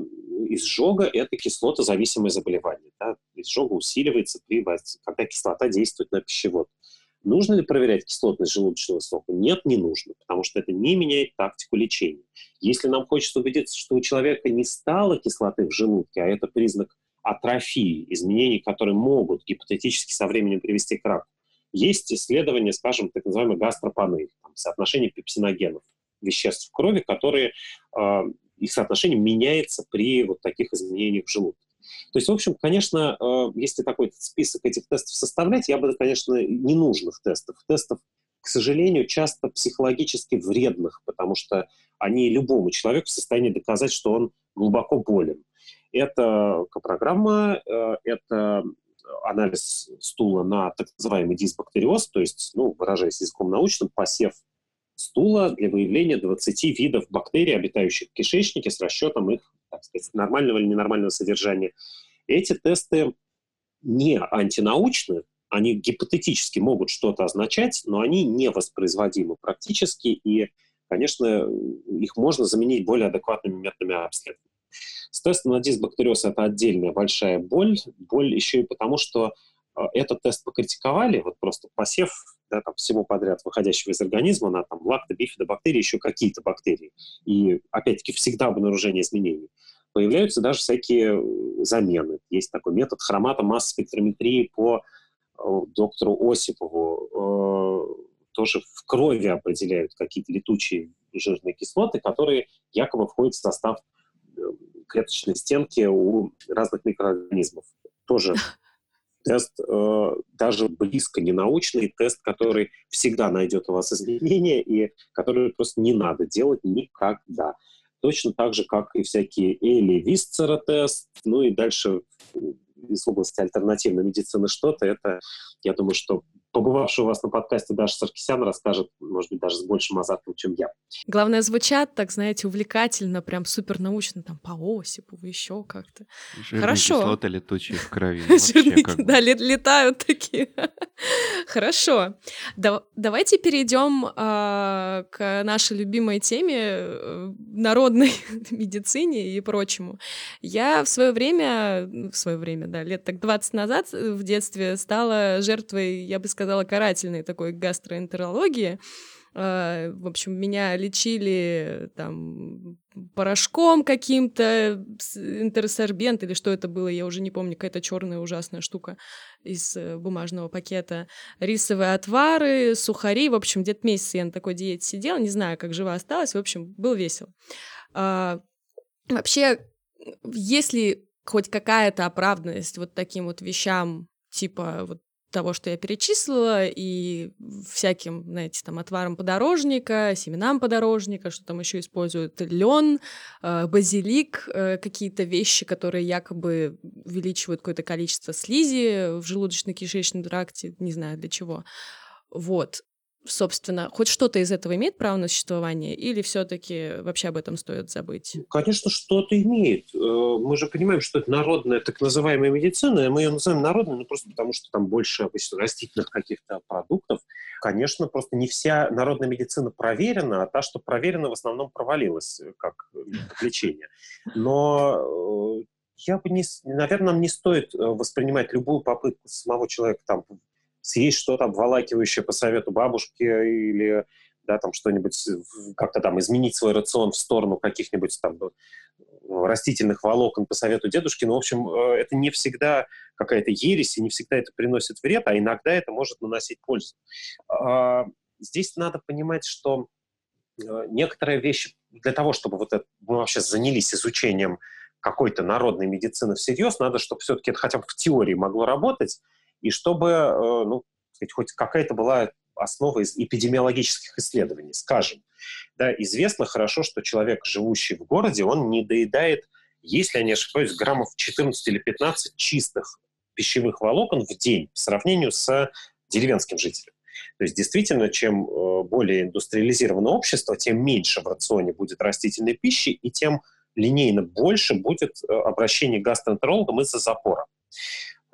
изжога – это кислотозависимое заболевание. Да? Изжога усиливается, при, когда кислота действует на пищевод. Нужно ли проверять кислотность желудочного сока? Нет, не нужно, потому что это не меняет тактику лечения. Если нам хочется убедиться, что у человека не стало кислоты в желудке, а это признак атрофии, изменений, которые могут гипотетически со временем привести к раку, есть исследования, скажем, так называемый гастропанель, там, соотношение пепсиногенов, веществ в крови, которые, э, их соотношение меняется при вот таких изменениях в желудке. То есть, в общем, конечно, э, если такой список этих тестов составлять, я бы, конечно, ненужных тестов, тестов, к сожалению, часто психологически вредных, потому что они любому человеку в состоянии доказать, что он глубоко болен. Это программа, э, это анализ стула на так называемый дисбактериоз, то есть, ну, выражаясь языком научным, посев стула для выявления 20 видов бактерий, обитающих в кишечнике, с расчетом их так сказать, нормального или ненормального содержания. Эти тесты не антинаучны, они гипотетически могут что-то означать, но они не воспроизводимы практически, и, конечно, их можно заменить более адекватными методами обследования. С тестом на дисбактериоз это отдельная большая боль. Боль еще и потому, что э, этот тест покритиковали, вот просто посев да, там, всему подряд выходящего из организма на там, лакто, бифидобактерии, еще какие-то бактерии. И, опять-таки, всегда обнаружение изменений. Появляются даже всякие э, замены. Есть такой метод хроматомасс-спектрометрии по э, доктору Осипову. Тоже в крови определяют какие-то летучие жирные кислоты, которые якобы входят в состав клеточной стенки у разных микроорганизмов. Тоже тест э, даже близко не научный, тест, который всегда найдет у вас изменения и который просто не надо делать никогда. Точно так же, как и всякие Эли Висцера тест, ну и дальше из области альтернативной медицины что-то, это, я думаю, что побывавший у вас на подкасте Даша Саркисян расскажет, может быть, даже с большим азартом, чем я. Главное, звучат так, знаете, увлекательно, прям супер научно, там, по Осипову, еще как-то. Жирные Хорошо. кислоты летучие в крови. Да, ле- летают такие. Хорошо. Да- давайте перейдем а, к нашей любимой теме э, народной медицине и прочему. Я в свое время, ну, в свое время, да, лет так 20 назад э, в детстве стала жертвой, я бы сказала, карательной такой гастроэнтерологии. А, В общем, меня лечили там порошком каким-то, интерсорбент или что это было, я уже не помню, какая-то черная ужасная штука из э, бумажного пакета, рисовые отвары, сухари, в общем, где-то месяц я на такой диете сидела, не знаю, как жива осталась, в общем, было весело. А, Вообще, если хоть какая-то оправданность вот таким вот вещам, типа вот того, что я перечислила, и всяким, знаете, там, отваром подорожника, семенам подорожника, что там еще используют, лен, базилик, э, какие-то вещи, которые якобы увеличивают какое-то количество слизи в желудочно-кишечном тракте, не знаю для чего. Вот. Собственно, хоть что-то из этого имеет право на существование, или все-таки вообще об этом стоит забыть? Конечно, что-то имеет. Э, Мы же понимаем, что это народная так называемая медицина, мы ее называем народной, ну просто потому, что там больше обычно растительных каких-то продуктов. Конечно, просто не вся народная медицина проверена, а та, что проверена, в основном провалилась э, как метод лечения. Но э, я бы не, наверное, нам не стоит воспринимать любую попытку самого человека там съесть что-то обволакивающее по совету бабушки или да, там что-нибудь, как-то там изменить свой рацион в сторону каких-нибудь там э, растительных волокон по совету дедушки. Но, в общем, э, это не всегда какая-то ересь, и не всегда это приносит вред, а иногда это может наносить пользу. А, Здесь надо понимать, что э, некоторые вещи для того, чтобы вот это, мы вообще занялись изучением какой-то народной медицины всерьез, надо, чтобы все-таки это хотя бы в теории могло работать, и чтобы, э, ну, сказать, хоть какая-то была основа из эпидемиологических исследований. Скажем, да, известно хорошо, что человек, живущий в городе, он не доедает, если я не ошибаюсь, граммов 14 или 15 чистых пищевых волокон в день по сравнению с деревенским жителем. То есть действительно, чем э, более индустриализировано общество, тем меньше в рационе будет растительной пищи, и тем линейно больше будет э, обращение к гастроэнтерологам из-за запора.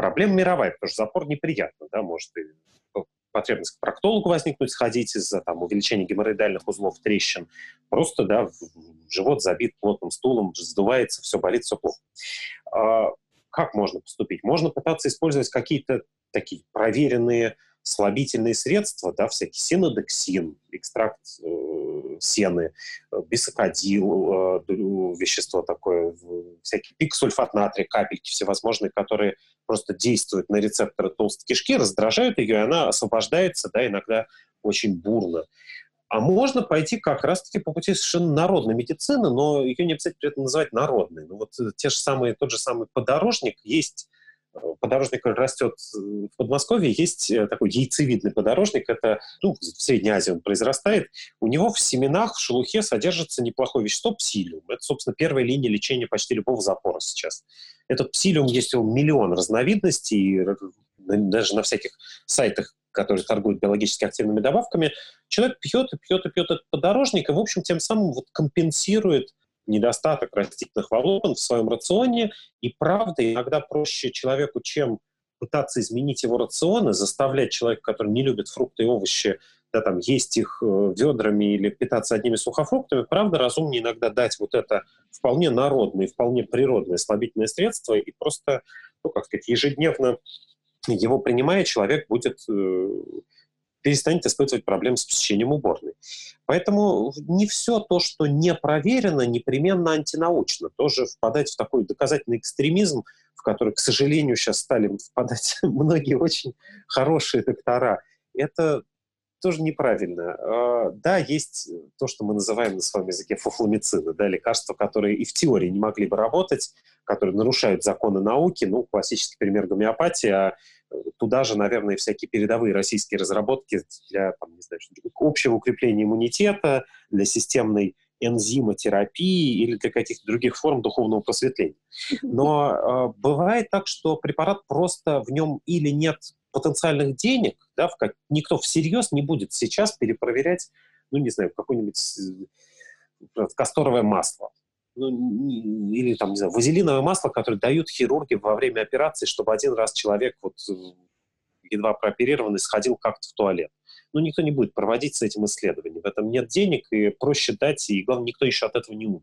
Проблема мировая, потому что запор неприятно, да, может и потребность к проктологу возникнуть, сходить из-за там, увеличения геморроидальных узлов, трещин. Просто, да, живот забит плотным стулом, сдувается, все болит, все плохо. А как можно поступить? Можно пытаться использовать какие-то такие проверенные слабительные средства, да, всякий синодексин, экстракт э, сены, э, бисокодил, э, вещество такое, в- всякий пиксульфат натрия, капельки всевозможные, которые просто действуют на рецепторы толстой кишки, раздражают ее, и она освобождается, да, иногда очень бурно. А можно пойти как раз-таки по пути совершенно народной медицины, но ее не обязательно при этом называть народной. Ну вот э, те же самые, тот же самый подорожник есть, э, подорожник растет э, в Подмосковье, есть э, такой яйцевидный подорожник, это ну, в Средней Азии он произрастает. У него в семенах, в шелухе содержится неплохое вещество псилиум. Это, собственно, первая линия лечения почти любого запора сейчас. Этот псилиум есть у миллион разновидностей, р- даже на всяких сайтах, которые торгуют биологически активными добавками, человек пьет и пьет и пьет этот подорожник, и, в общем, тем самым вот компенсирует недостаток растительных волокон в своем рационе. И правда, иногда проще человеку, чем пытаться изменить его рацион и заставлять человека, который не любит фрукты и овощи, да, там, есть их э, ведрами или питаться одними сухофруктами, правда, разумнее иногда дать вот это вполне народное, вполне природное слабительное средство и просто, ну, как сказать, ежедневно его принимая, человек будет э, перестанет испытывать проблемы с посещением уборной. Поэтому не все то, что не проверено, непременно антинаучно. Тоже впадать в такой доказательный экстремизм, в который, к сожалению, сейчас стали впадать многие очень хорошие доктора, это тоже неправильно. А, Да, есть то, что мы называем на своем языке фуфломицины, да, лекарства, которые и в теории не могли бы работать, которые нарушают законы науки, ну, классический пример гомеопатии, а туда же, наверное, всякие передовые российские разработки для там, не знаю, общего укрепления иммунитета, для системной энзимотерапии или для каких-то других форм духовного просветления. Но э, бывает так, что препарат просто в нем или нет потенциальных денег, да, в как, никто всерьез не будет сейчас перепроверять, ну, не знаю, какое-нибудь э, касторовое масло. Ну, или там, не знаю, вазелиновое масло, которое дают хирурги во время операции, чтобы один раз человек вот э, едва прооперированный сходил как-то в туалет. Ну, никто не будет проводить с этим исследование. В этом нет денег, и проще дать, и, главное, никто еще от этого не умер.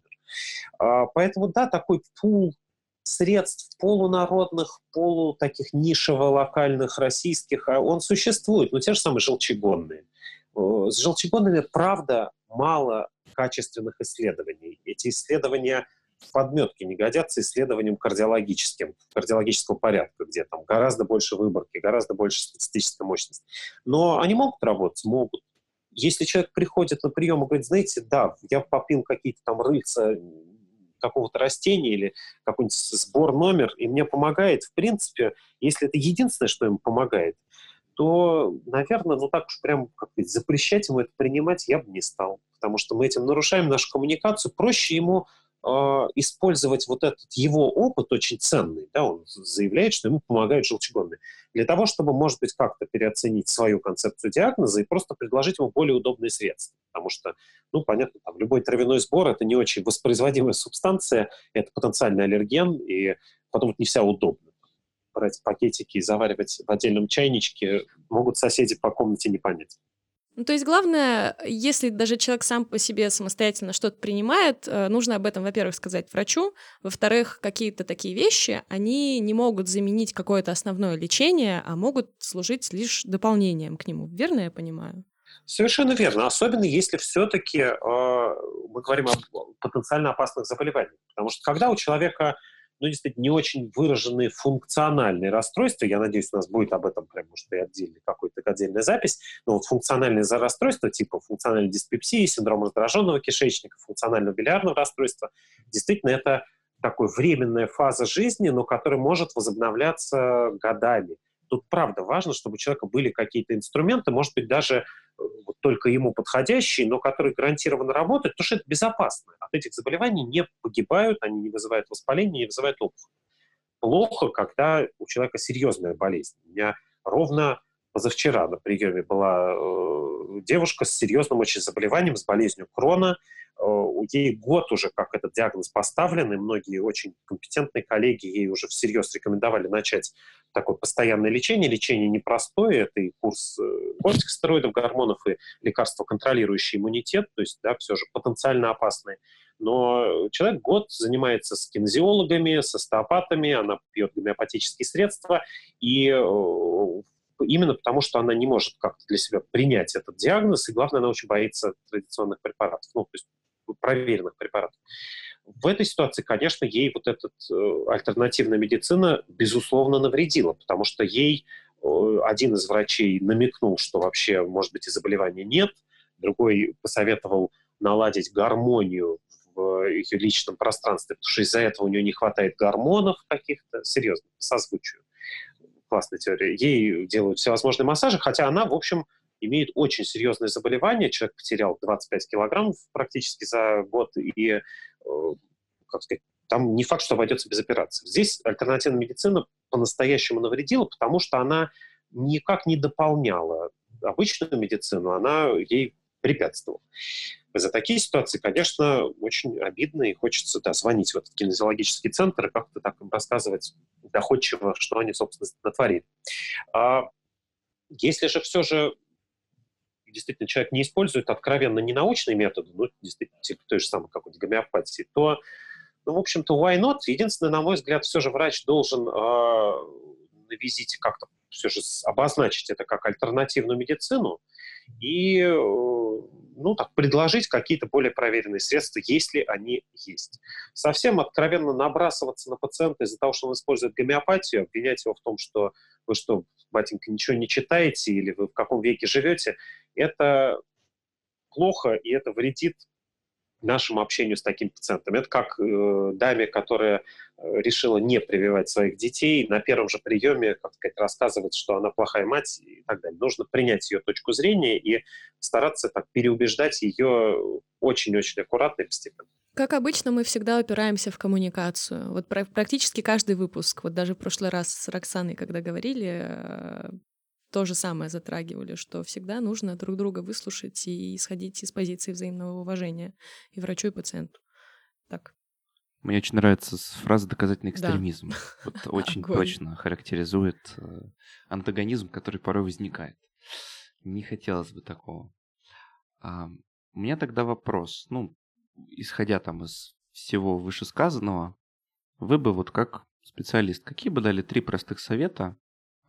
А, поэтому, да, такой пул средств полународных, полу таких нишево-локальных российских, а он существует, но те же самые желчегонные. С желчегонными, правда, мало качественных исследований. Эти исследования в подметке не годятся исследованиям кардиологическим, кардиологического порядка, где там гораздо больше выборки, гораздо больше статистической мощности. Но они могут работать? Могут. Если человек приходит на прием и говорит, знаете, да, я попил какие-то там рыльца какого-то растения или какой-нибудь сбор номер, и мне помогает, в принципе, если это единственное, что ему помогает, то, наверное, ну так уж прям как запрещать ему это принимать я бы не стал. Потому что мы этим нарушаем нашу коммуникацию. Проще ему э, использовать вот этот его опыт очень ценный. Да, он заявляет, что ему помогают желчегонные. Для того, чтобы, может быть, как-то переоценить свою концепцию диагноза и просто предложить ему более удобные средства. Потому что, ну, понятно, там, любой травяной сбор – это не очень воспроизводимая субстанция, это потенциальный аллерген, и потом это не вся удобно брать пакетики и заваривать в отдельном чайничке, могут соседи по комнате не понять. Ну, то есть главное, если даже человек сам по себе самостоятельно что-то принимает, э, нужно об этом, во-первых, сказать врачу, во-вторых, какие-то такие вещи, они не могут заменить какое-то основное лечение, а могут служить лишь дополнением к нему. Верно я понимаю? Совершенно верно. Особенно если все-таки э, мы говорим о потенциально опасных заболеваниях. Потому что когда у человека ну, действительно, не очень выраженные функциональные расстройства. Я надеюсь, у нас будет об этом прям, может, и отдельный какой-то отдельная запись. Но вот функциональные расстройства типа функциональной диспепсии, синдром раздраженного кишечника, функционального билиарного расстройства, действительно, это такой временная фаза жизни, но которая может возобновляться годами. Тут, правда, важно, чтобы у человека были какие-то инструменты, может быть, даже э, вот только ему подходящие, но которые гарантированно работают, потому что это безопасно. От этих заболеваний не погибают, они не вызывают воспаления, не вызывают опухоль. Плохо, когда у человека серьезная болезнь. У меня ровно позавчера на приеме была э, девушка с серьезным очень заболеванием, с болезнью Крона, Э, ей год уже, как этот диагноз поставлен, и многие очень компетентные коллеги ей уже всерьез рекомендовали начать такое постоянное лечение. Лечение непростое, это и курс э, кортикостероидов, гормонов, и лекарства, контролирующие иммунитет, то есть, да, все же потенциально опасные. Но человек год занимается с кинезиологами, с остеопатами, она пьет гомеопатические средства, и именно потому, что она не может как-то для себя принять этот диагноз, и главное, она очень боится традиционных препаратов. Ну, то есть проверенных препаратов. В этой ситуации, конечно, ей вот эта э, альтернативная медицина, безусловно, навредила, потому что ей э, один из врачей намекнул, что вообще, может быть, и заболевания нет, другой посоветовал наладить гармонию в ее личном пространстве, потому что из-за этого у нее не хватает гормонов каких-то, серьезно, созвучию. Классная теория. Ей делают всевозможные массажи, хотя она, в общем, имеет очень серьезное заболевание. Человек потерял 25 килограммов практически за год, и, э, как сказать, там не факт, что обойдется без операции. Здесь альтернативная медицина по-настоящему навредила, потому что она никак не дополняла обычную медицину, она ей препятствовала. За такие ситуации, конечно, очень обидно, и хочется да, звонить в этот кинезиологический центр и как-то так им рассказывать доходчиво, что они, собственно, натворили. А если же все же действительно человек не использует откровенно ненаучные методы, ну, действительно, типа той же самой какой-то гомеопатии, то, ну, в общем-то, why not? Единственное, на мой взгляд, все же врач должен э, на визите как-то все же обозначить это как альтернативную медицину и, э, ну, так, предложить какие-то более проверенные средства, если они есть. Совсем откровенно набрасываться на пациента из-за того, что он использует гомеопатию, обвинять его в том, что вы что, батенька, ничего не читаете или вы в каком веке живете, это плохо, и это вредит нашему общению с таким пациентом. Это как э, даме, которая э, решила не прививать своих детей, на первом же приеме, как сказать, рассказывать, что она плохая мать и так далее. Нужно принять ее точку зрения и стараться так переубеждать ее очень-очень аккуратно и постепенно. Как обычно, мы всегда упираемся в коммуникацию. Вот практически каждый выпуск, вот даже в прошлый раз с Роксаной, когда говорили, э, то же самое затрагивали, что всегда нужно друг друга выслушать и исходить из позиции взаимного уважения и врачу, и пациенту. Так. Мне очень нравится фраза «доказательный экстремизм». Да. Вот очень точно характеризует э, антагонизм, который порой возникает. Не хотелось бы такого. А, у меня тогда вопрос. Ну, исходя там из всего вышесказанного, вы бы вот как специалист, какие бы дали три простых совета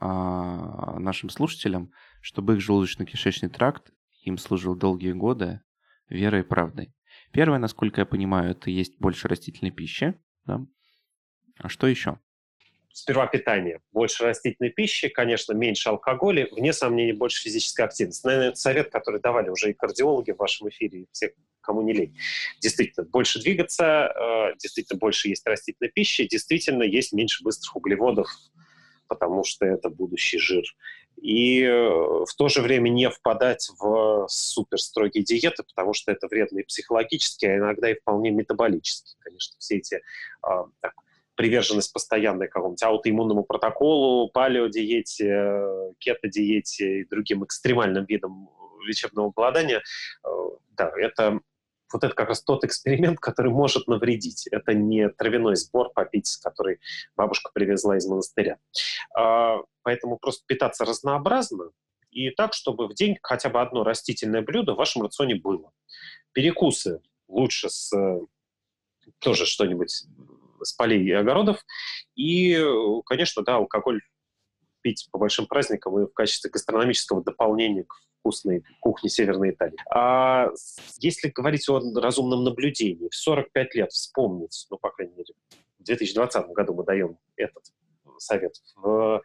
нашим слушателям, чтобы их желудочно-кишечный тракт им служил долгие годы верой и правдой. Первое, насколько я понимаю, это есть больше растительной пищи. Да? А что еще? Сперва питание. Больше растительной пищи, конечно, меньше алкоголя, вне сомнений, больше физической активности. Наверное, это совет, который давали уже и кардиологи в вашем эфире, и все, кому не лень. Действительно, больше двигаться, э, действительно, больше есть растительной пищи, действительно, есть меньше быстрых углеводов, потому что это будущий жир. И э, в то же время не впадать в суперстрогие диеты, потому что это вредно и психологически, а иногда и вполне метаболически. Конечно, все эти а, так, приверженность постоянной какому-нибудь аутоиммунному протоколу, палеодиете, э, кето-диете и другим экстремальным видам лечебного голодания, э, да, это вот это как раз тот эксперимент, который может навредить. Это не травяной сбор попить, который бабушка привезла из монастыря. А, поэтому просто питаться разнообразно и так, чтобы в день хотя бы одно растительное блюдо в вашем рационе было. Перекусы лучше с тоже что-нибудь с полей и огородов. И, конечно, да, алкоголь пить по большим праздникам и в качестве гастрономического дополнения к вкусной кухни Северной Италии. А если говорить о разумном наблюдении, в 45 лет вспомнить, ну, по крайней мере, в 2020 году мы даем этот совет, в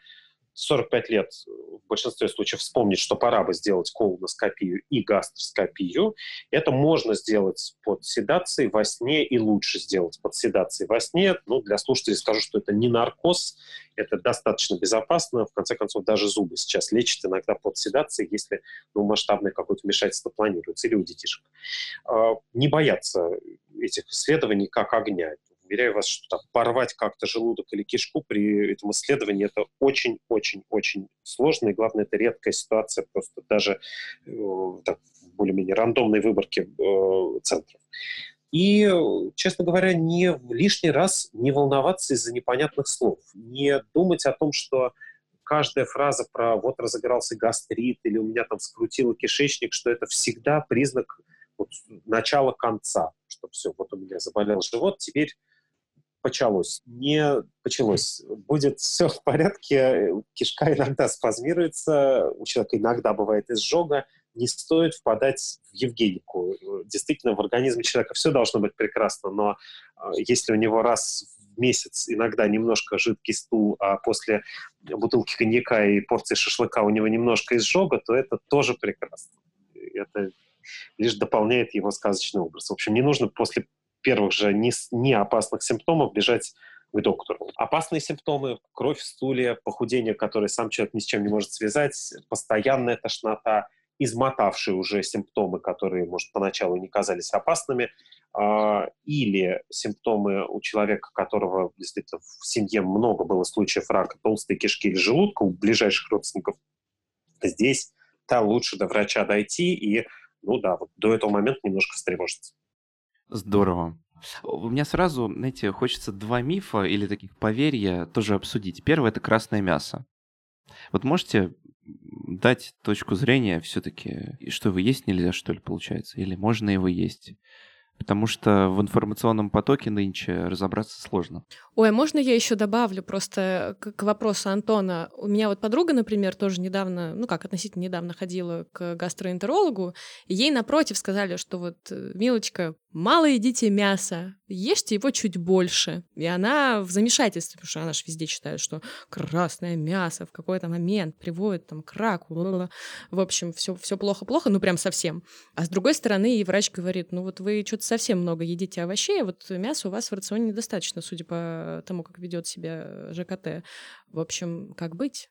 45 лет в большинстве случаев вспомнить, что пора бы сделать колоноскопию и гастроскопию. Это можно сделать под седацией во сне и лучше сделать под седацией во сне. Ну, для слушателей скажу, что это не наркоз, это достаточно безопасно. В конце концов, даже зубы сейчас лечат иногда под седацией, если ну, масштабное какое-то вмешательство планируется или у детишек. А, не бояться этих исследований как огня уверяю вас, что там, порвать как-то желудок или кишку при этом исследовании это очень-очень-очень сложно, и главное, это редкая ситуация просто даже э, так, более-менее рандомной выборки э, центров. И, честно говоря, не лишний раз не волноваться из-за непонятных слов, не думать о том, что каждая фраза про вот разыгрался гастрит или у меня там скрутило кишечник, что это всегда признак вот, начала конца, что все, вот у меня заболел живот, теперь почалось. Не почалось. Будет все в порядке. Кишка иногда спазмируется, у человека иногда бывает изжога. Не стоит впадать в Евгенику. Действительно, в организме человека все должно быть прекрасно, но а, если у него раз в месяц иногда немножко жидкий стул, а после бутылки коньяка и порции шашлыка у него немножко изжога, то это тоже прекрасно. Это лишь дополняет его сказочный образ. В общем, не нужно после первых же не, не опасных симптомов бежать к доктору. Опасные симптомы – кровь в стуле, похудение, которое сам человек ни с чем не может связать, постоянная тошнота, измотавшие уже симптомы, которые, может, поначалу не казались опасными, а, или симптомы у человека, которого действительно в семье много было случаев рака толстой кишки или желудка у ближайших родственников, здесь да, лучше до врача дойти и, ну да, вот до этого момента немножко встревожиться. Здорово. У меня сразу, знаете, хочется два мифа или таких поверья тоже обсудить. Первое — это красное мясо. Вот можете дать точку зрения все-таки, что его есть нельзя, что ли, получается? Или можно его есть? Потому что в информационном потоке нынче разобраться сложно. Ой, а можно я еще добавлю просто к, к вопросу Антона? У меня вот подруга, например, тоже недавно, ну как, относительно недавно ходила к гастроэнтерологу, и ей напротив сказали, что вот, э, милочка, мало едите мясо, ешьте его чуть больше. И она в замешательстве, потому что она же везде читает, что красное мясо в какой-то момент приводит там, к раку. В общем, все, все плохо-плохо, ну прям совсем. А с другой стороны, и врач говорит, ну вот вы что-то совсем много едите овощей, а вот мяса у вас в рационе недостаточно, судя по тому, как ведет себя ЖКТ. В общем, как быть?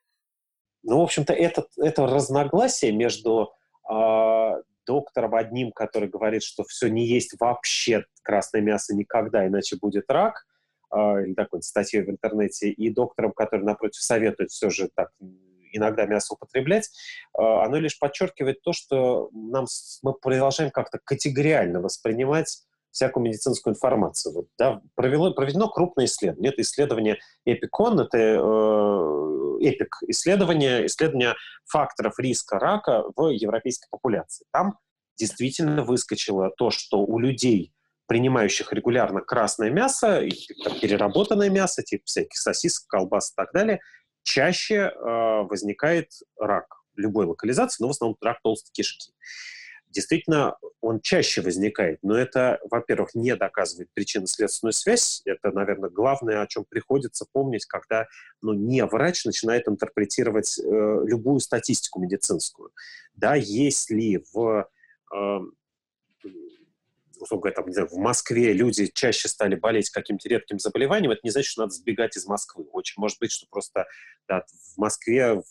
Ну, в общем-то, это, это разногласие между э, доктором одним, который говорит, что все не есть вообще красное мясо никогда, иначе будет рак, э, или такой статьей в интернете, и доктором, который, напротив, советует все же так иногда мясо употреблять, э, оно лишь подчеркивает то, что нам, мы продолжаем как-то категориально воспринимать всякую медицинскую информацию. Вот, да, провело, проведено крупное исследование. Это исследование Эпикон, это э, эпик исследование, исследование факторов риска рака в европейской популяции. Там действительно выскочило то, что у людей, принимающих регулярно красное мясо, там, переработанное мясо, типа всяких сосисок, колбас и так далее, чаще э, возникает рак любой локализации, но в основном рак толстой кишки. Действительно, он чаще возникает, но это, во-первых, не доказывает причинно-следственную связь. Это, наверное, главное, о чем приходится помнить, когда ну, не врач начинает интерпретировать э, любую статистику медицинскую. Да, если в э, условно говоря, там, не знаю, в Москве люди чаще стали болеть каким-то редким заболеванием, это не значит, что надо сбегать из Москвы. Очень может быть, что просто да, в Москве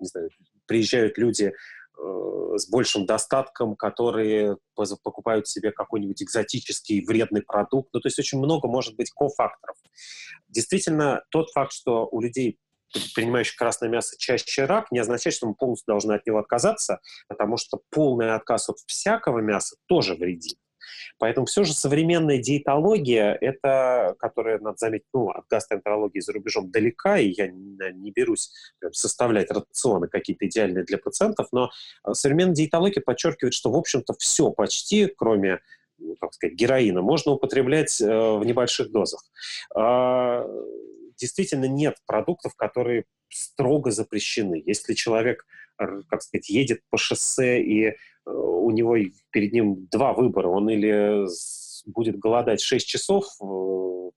не знаю, приезжают люди с большим достатком, которые покупают себе какой-нибудь экзотический вредный продукт. Ну, то есть очень много может быть кофакторов. Действительно, тот факт, что у людей принимающих красное мясо чаще рак, не означает, что мы полностью должны от него отказаться, потому что полный отказ от всякого мяса тоже вредит. Поэтому все же современная диетология, это, которая, надо заметить, ну, от гастроэнтерологии за рубежом далека, и я не, берусь составлять рационы какие-то идеальные для пациентов, но э, современная диетология подчеркивает, что, в общем-то, все почти, кроме ну, сказать, героина, можно употреблять э, в небольших дозах. Э, действительно нет продуктов, которые строго запрещены. Если человек, как сказать, едет по шоссе и у него перед ним два выбора. Он или будет голодать 6 часов э,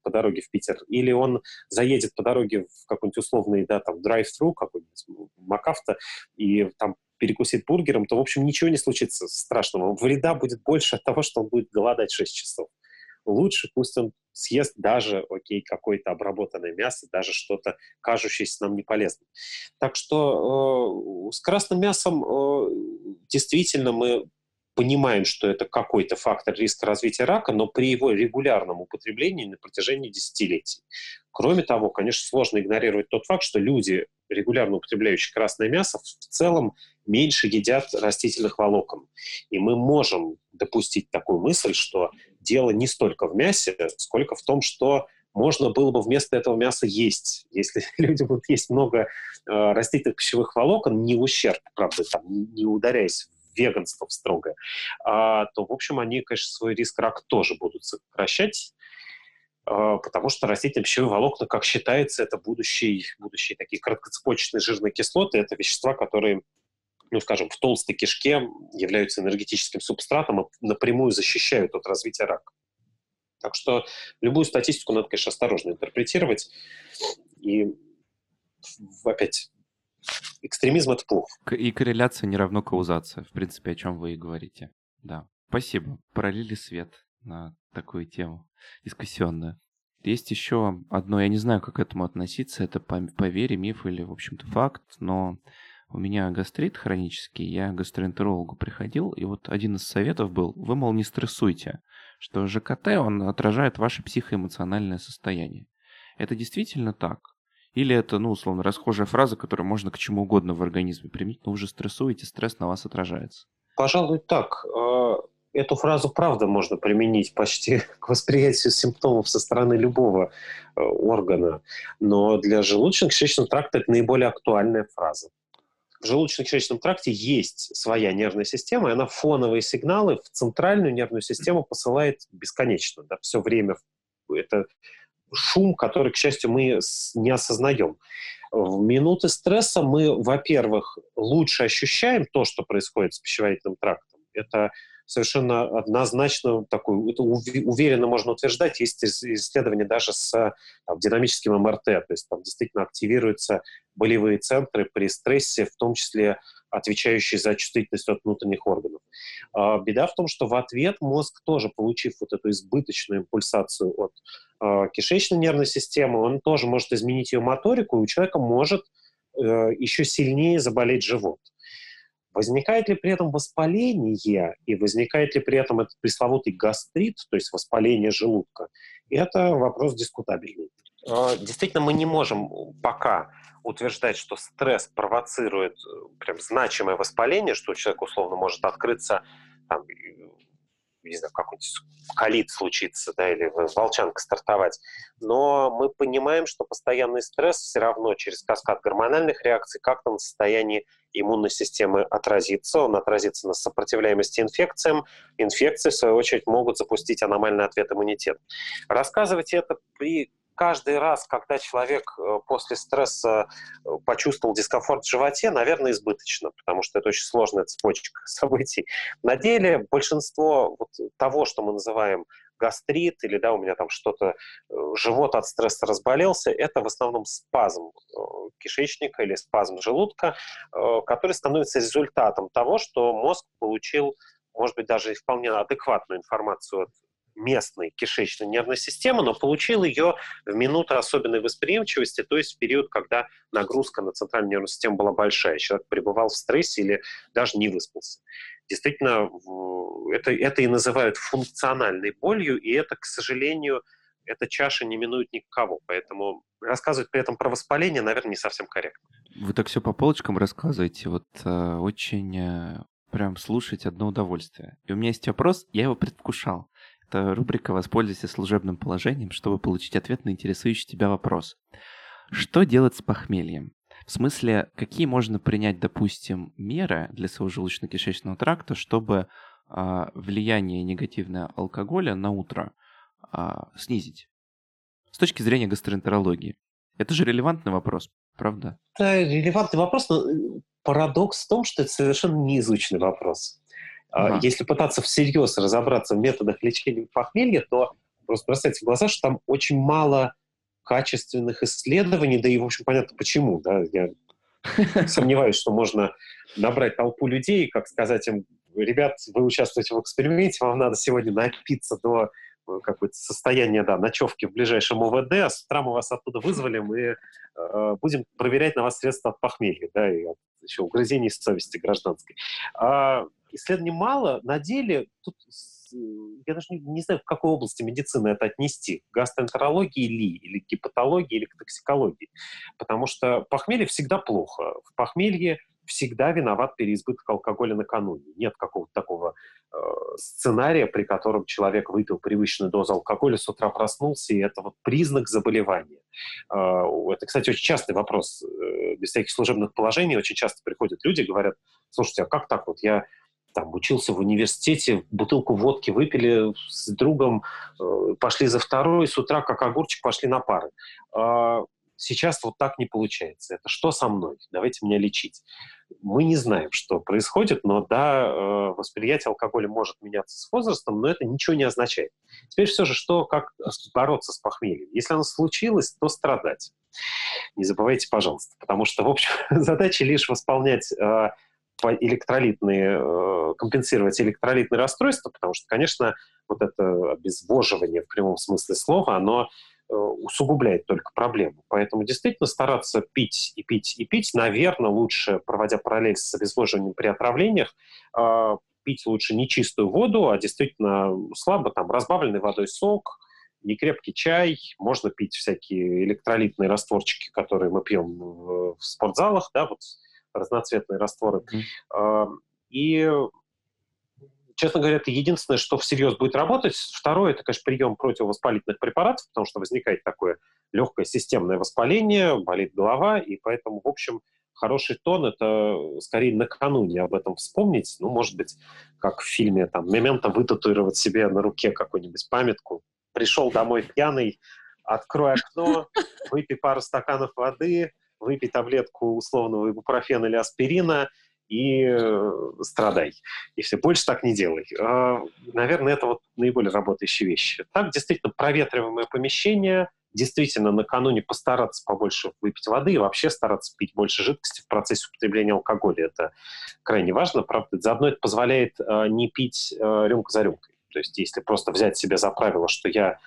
по дороге в Питер, или он заедет по дороге в какой-нибудь условный, да, там, драйв-тру, какой-нибудь Макафта, и там перекусит бургером, то, в общем, ничего не случится страшного. Вреда будет больше от того, что он будет голодать 6 часов лучше пусть он съест даже, окей, какое-то обработанное мясо, даже что-то, кажущееся нам неполезным. Так что э, с красным мясом э, действительно мы понимаем, что это какой-то фактор риска развития рака, но при его регулярном употреблении на протяжении десятилетий. Кроме того, конечно, сложно игнорировать тот факт, что люди, регулярно употребляющие красное мясо, в целом меньше едят растительных волокон. И мы можем допустить такую мысль, что дело не столько в мясе, сколько в том, что можно было бы вместо этого мяса есть. Если люди будут есть много э, растительных пищевых волокон, не в ущерб, правда, там, не ударяясь в веганство строгое, а, то, в общем, они, конечно, свой риск рака тоже будут сокращать, э, потому что растительные пищевые волокна, как считается, это будущие, будущие такие короткоцепочечные жирные кислоты, это вещества, которые ну, скажем, в толстой кишке являются энергетическим субстратом и напрямую защищают от развития рака. Так что любую статистику надо, конечно, осторожно интерпретировать. И опять, экстремизм — это плохо. И корреляция не равно каузация, в принципе, о чем вы и говорите. Да, спасибо. Пролили свет на такую тему дискуссионную. Есть еще одно, я не знаю, как к этому относиться, это поверье, миф или, в общем-то, факт, но у меня гастрит хронический, я к гастроэнтерологу приходил, и вот один из советов был, вы, мол, не стрессуйте, что ЖКТ, он отражает ваше психоэмоциональное состояние. Это действительно так? Или это, ну, условно, расхожая фраза, которую можно к чему угодно в организме применить, но уже стрессуете, стресс на вас отражается? Пожалуй, так. А, эту фразу, правда, можно применить почти к восприятию симптомов со стороны любого э, органа. Но для желудочно-кишечного тракта это наиболее актуальная фраза в желудочно-кишечном тракте есть своя нервная система, и она фоновые сигналы в центральную нервную систему посылает бесконечно, да, все время. Это шум, который, к счастью, мы не осознаем. В минуты стресса мы, во-первых, лучше ощущаем то, что происходит с пищеварительным трактом, Это совершенно однозначно такой, это уверенно можно утверждать, есть исследования даже с там, динамическим МРТ, то есть там действительно активируются болевые центры при стрессе, в том числе отвечающие за чувствительность от внутренних органов. А, беда в том, что в ответ мозг тоже, получив вот эту избыточную импульсацию от а, кишечной нервной системы, он тоже может изменить ее моторику, и у человека может э, еще сильнее заболеть живот. Возникает ли при этом воспаление и возникает ли при этом этот пресловутый гастрит, то есть воспаление желудка, это вопрос дискутабельный. А, действительно, мы не можем пока утверждать, что стресс провоцирует э, прям значимое воспаление, что человек условно может открыться там, не знаю, какой-нибудь колит случится, да, или волчанка стартовать. Но мы понимаем, что постоянный стресс все равно через каскад гормональных реакций как-то на состоянии иммунной системы отразится. Он отразится на сопротивляемости инфекциям. Инфекции, в свою очередь, могут запустить аномальный ответ иммунитета. Рассказывать это при каждый раз, когда человек э, после стресса э, почувствовал дискомфорт в животе, наверное, избыточно, потому что это очень сложная цепочка событий. На деле большинство вот того, что мы называем гастрит или да, у меня там что-то, э, живот от стресса разболелся, это в основном спазм кишечника или спазм желудка, который становится результатом того, что мозг получил, может быть, даже вполне адекватную информацию от местной кишечной нервной системы, но получил ее в минуты особенной восприимчивости, то есть в период, когда нагрузка на центральную нервную систему была большая. Человек пребывал в стрессе или даже не выспался. Действительно, это, это и называют функциональной болью, и это, к сожалению, эта чаша не минует никого. Поэтому рассказывать при этом про воспаление, наверное, не совсем корректно. Вы так все по полочкам рассказываете. Вот э, очень э, прям слушать одно удовольствие. И у меня есть вопрос, я его предвкушал. Это рубрика «Воспользуйся служебным положением, чтобы получить ответ на интересующий тебя вопрос». Что делать с похмельем? В смысле, какие можно принять, допустим, меры для своего желудочно-кишечного тракта, чтобы э, влияние негативное алкоголя на утро э, снизить? С точки зрения гастроэнтерологии. Это же релевантный вопрос, правда? Это релевантный вопрос, но э, парадокс в том, что это совершенно неизученный вопрос. Ага. Если пытаться всерьез разобраться в методах лечения похмелья, то просто бросается в глаза, что там очень мало качественных исследований, да и, в общем, понятно почему. Да? Я сомневаюсь, что можно набрать толпу людей, как сказать им, ребят, вы участвуете в эксперименте, вам надо сегодня напиться до э, какое-то состояние да, ночевки в ближайшем ОВД, а с утра мы вас оттуда вызволим и э, будем проверять на вас средства от похмелья, да, и от еще угрызений совести гражданской. А, исследований мало. На деле тут я даже не, не знаю, в какой области медицины это отнести. К гастроэнтерологии ли, или к гепатологии, или к токсикологии. Потому что похмелье всегда плохо. В похмелье всегда виноват переизбыток алкоголя накануне. Нет какого-то такого э, сценария, при котором человек выпил привычную дозу алкоголя, с утра проснулся, и это вот признак заболевания. Э, это, кстати, очень частый вопрос. Э, без всяких служебных положений очень часто приходят люди, говорят, слушайте, а как так вот, я там, учился в университете, бутылку водки выпили с другом, э, пошли за второй, с утра как огурчик пошли на пары. Э, сейчас вот так не получается. Это что со мной? Давайте меня лечить. Мы не знаем, что происходит, но да, э, восприятие алкоголя может меняться с возрастом, но это ничего не означает. Теперь все же, что, как бороться с похмельем? Если оно случилось, то страдать. Не забывайте, пожалуйста, потому что, в общем, задача лишь восполнять э, электролитные, э, компенсировать электролитные расстройства, потому что, конечно, вот это обезвоживание в прямом смысле слова, оно усугубляет только проблему. Поэтому действительно стараться пить и пить и пить, наверное, лучше, проводя параллель с обезвоживанием при отравлениях, э, пить лучше не чистую воду, а действительно слабо там разбавленный водой сок, не крепкий чай, можно пить всякие электролитные растворчики, которые мы пьем в, в спортзалах, да, вот разноцветные растворы. Mm. И, честно говоря, это единственное, что всерьез будет работать. Второе, это, конечно, прием противовоспалительных препаратов, потому что возникает такое легкое системное воспаление, болит голова, и поэтому, в общем, хороший тон — это скорее накануне об этом вспомнить. Ну, может быть, как в фильме там «Мементо» вытатуировать себе на руке какую-нибудь памятку. Пришел домой пьяный, открой окно, выпей пару стаканов воды, выпей таблетку условного ибупрофена или аспирина, и э, страдай. Если больше так не делай. Э, наверное, это вот наиболее работающие вещи. Так, действительно, проветриваемое помещение, действительно накануне постараться побольше выпить воды и вообще стараться пить больше жидкости в процессе употребления алкоголя. Это крайне важно. Правда, заодно это позволяет э, не пить э, рюмку за рюмкой. То есть если просто взять себе за правило, что я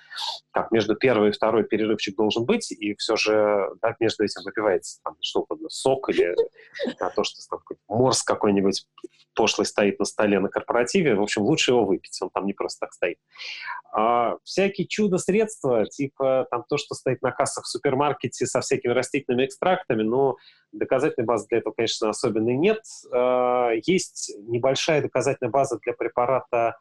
как между первой и второй перерывчик должен быть, и все же да, между этим выпивается там, что угодно, сок или а, то, что там, морс какой-нибудь пошлый стоит на столе на корпоративе, в общем, лучше его выпить, он там не просто так стоит. А, всякие чудо-средства, типа там то, что стоит на кассах в супермаркете со всякими растительными экстрактами, но доказательной базы для этого, конечно, особенно нет. А, есть небольшая доказательная база для препарата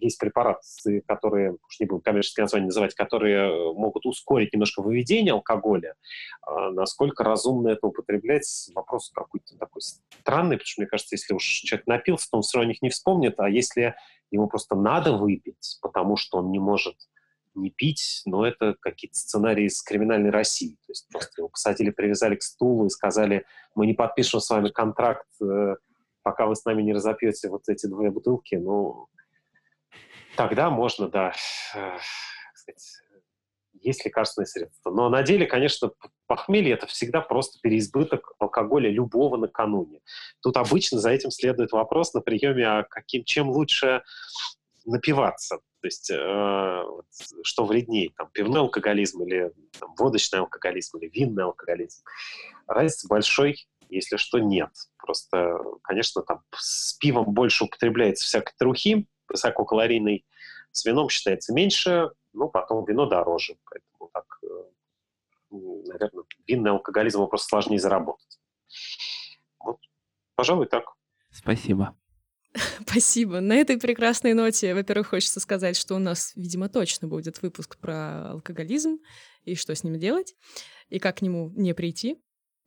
есть препараты, которые, уж не буду коммерческие названия называть, которые э, могут ускорить немножко выведение алкоголя. А насколько разумно это употреблять, вопрос какой-то такой странный, потому что, мне кажется, если уж человек напился, то он все равно о них не вспомнит, а если ему просто надо выпить, потому что он не может не пить, но это какие-то сценарии из криминальной России. То есть просто его посадили, привязали к стулу и сказали, мы не подпишем с вами контракт э, пока вы с нами не разопьете вот эти две бутылки, ну, тогда можно, да, э, сказать, есть лекарственные средства. Но на деле, конечно, похмелье – это всегда просто переизбыток алкоголя любого накануне. Тут обычно за этим следует вопрос на приеме, а каким, чем лучше напиваться. То есть э, что вреднее, там, пивной алкоголизм или там, водочный алкоголизм или винный алкоголизм. Разница большой если что, нет. Просто, конечно, там с пивом больше употребляется всякой трухи, высококалорийной, с вином считается меньше, ну, потом вино дороже. Поэтому так, э, наверное, винный алкоголизм просто сложнее заработать. Вот, пожалуй, так. Спасибо. Спасибо. На этой прекрасной ноте, во-первых, хочется сказать, что у нас, видимо, точно будет выпуск про алкоголизм и что с ним делать, и как к нему не прийти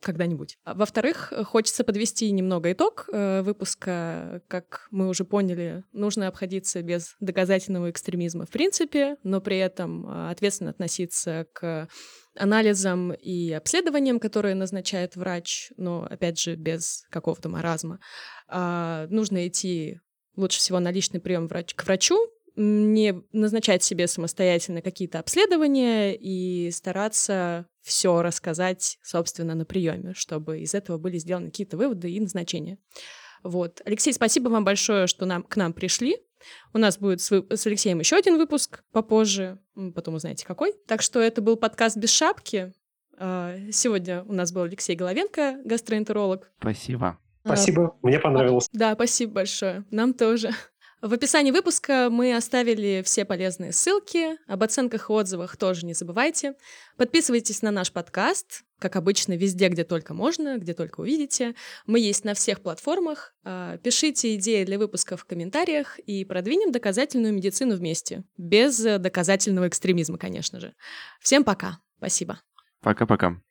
когда-нибудь. А, во-вторых, хочется подвести немного итог э, выпуска. Как мы уже поняли, нужно обходиться без доказательного экстремизма в принципе, но при этом а, ответственно относиться к анализам и обследованиям, которые назначает врач, но, опять же, без какого-то маразма. А, нужно идти лучше всего на личный прием к врачу, не назначать себе самостоятельно какие-то обследования и стараться все рассказать, собственно, на приеме, чтобы из этого были сделаны какие-то выводы и назначения. Вот. Алексей, спасибо вам большое, что нам, к нам пришли. У нас будет с, с Алексеем еще один выпуск попозже, потом узнаете какой. Так что это был подкаст «Без шапки». А, сегодня у нас был Алексей Головенко, гастроэнтеролог. Спасибо. Спасибо, мне понравилось. Да, спасибо большое. Нам тоже. В описании выпуска мы оставили все полезные ссылки. Об оценках и отзывах тоже не забывайте. Подписывайтесь на наш подкаст, как обычно, везде, где только можно, где только увидите. Мы есть на всех платформах. А, пишите идеи для выпуска в комментариях и продвинем доказательную медицину вместе. Без доказательного экстремизма, конечно же. Всем пока. Спасибо. Пока-пока.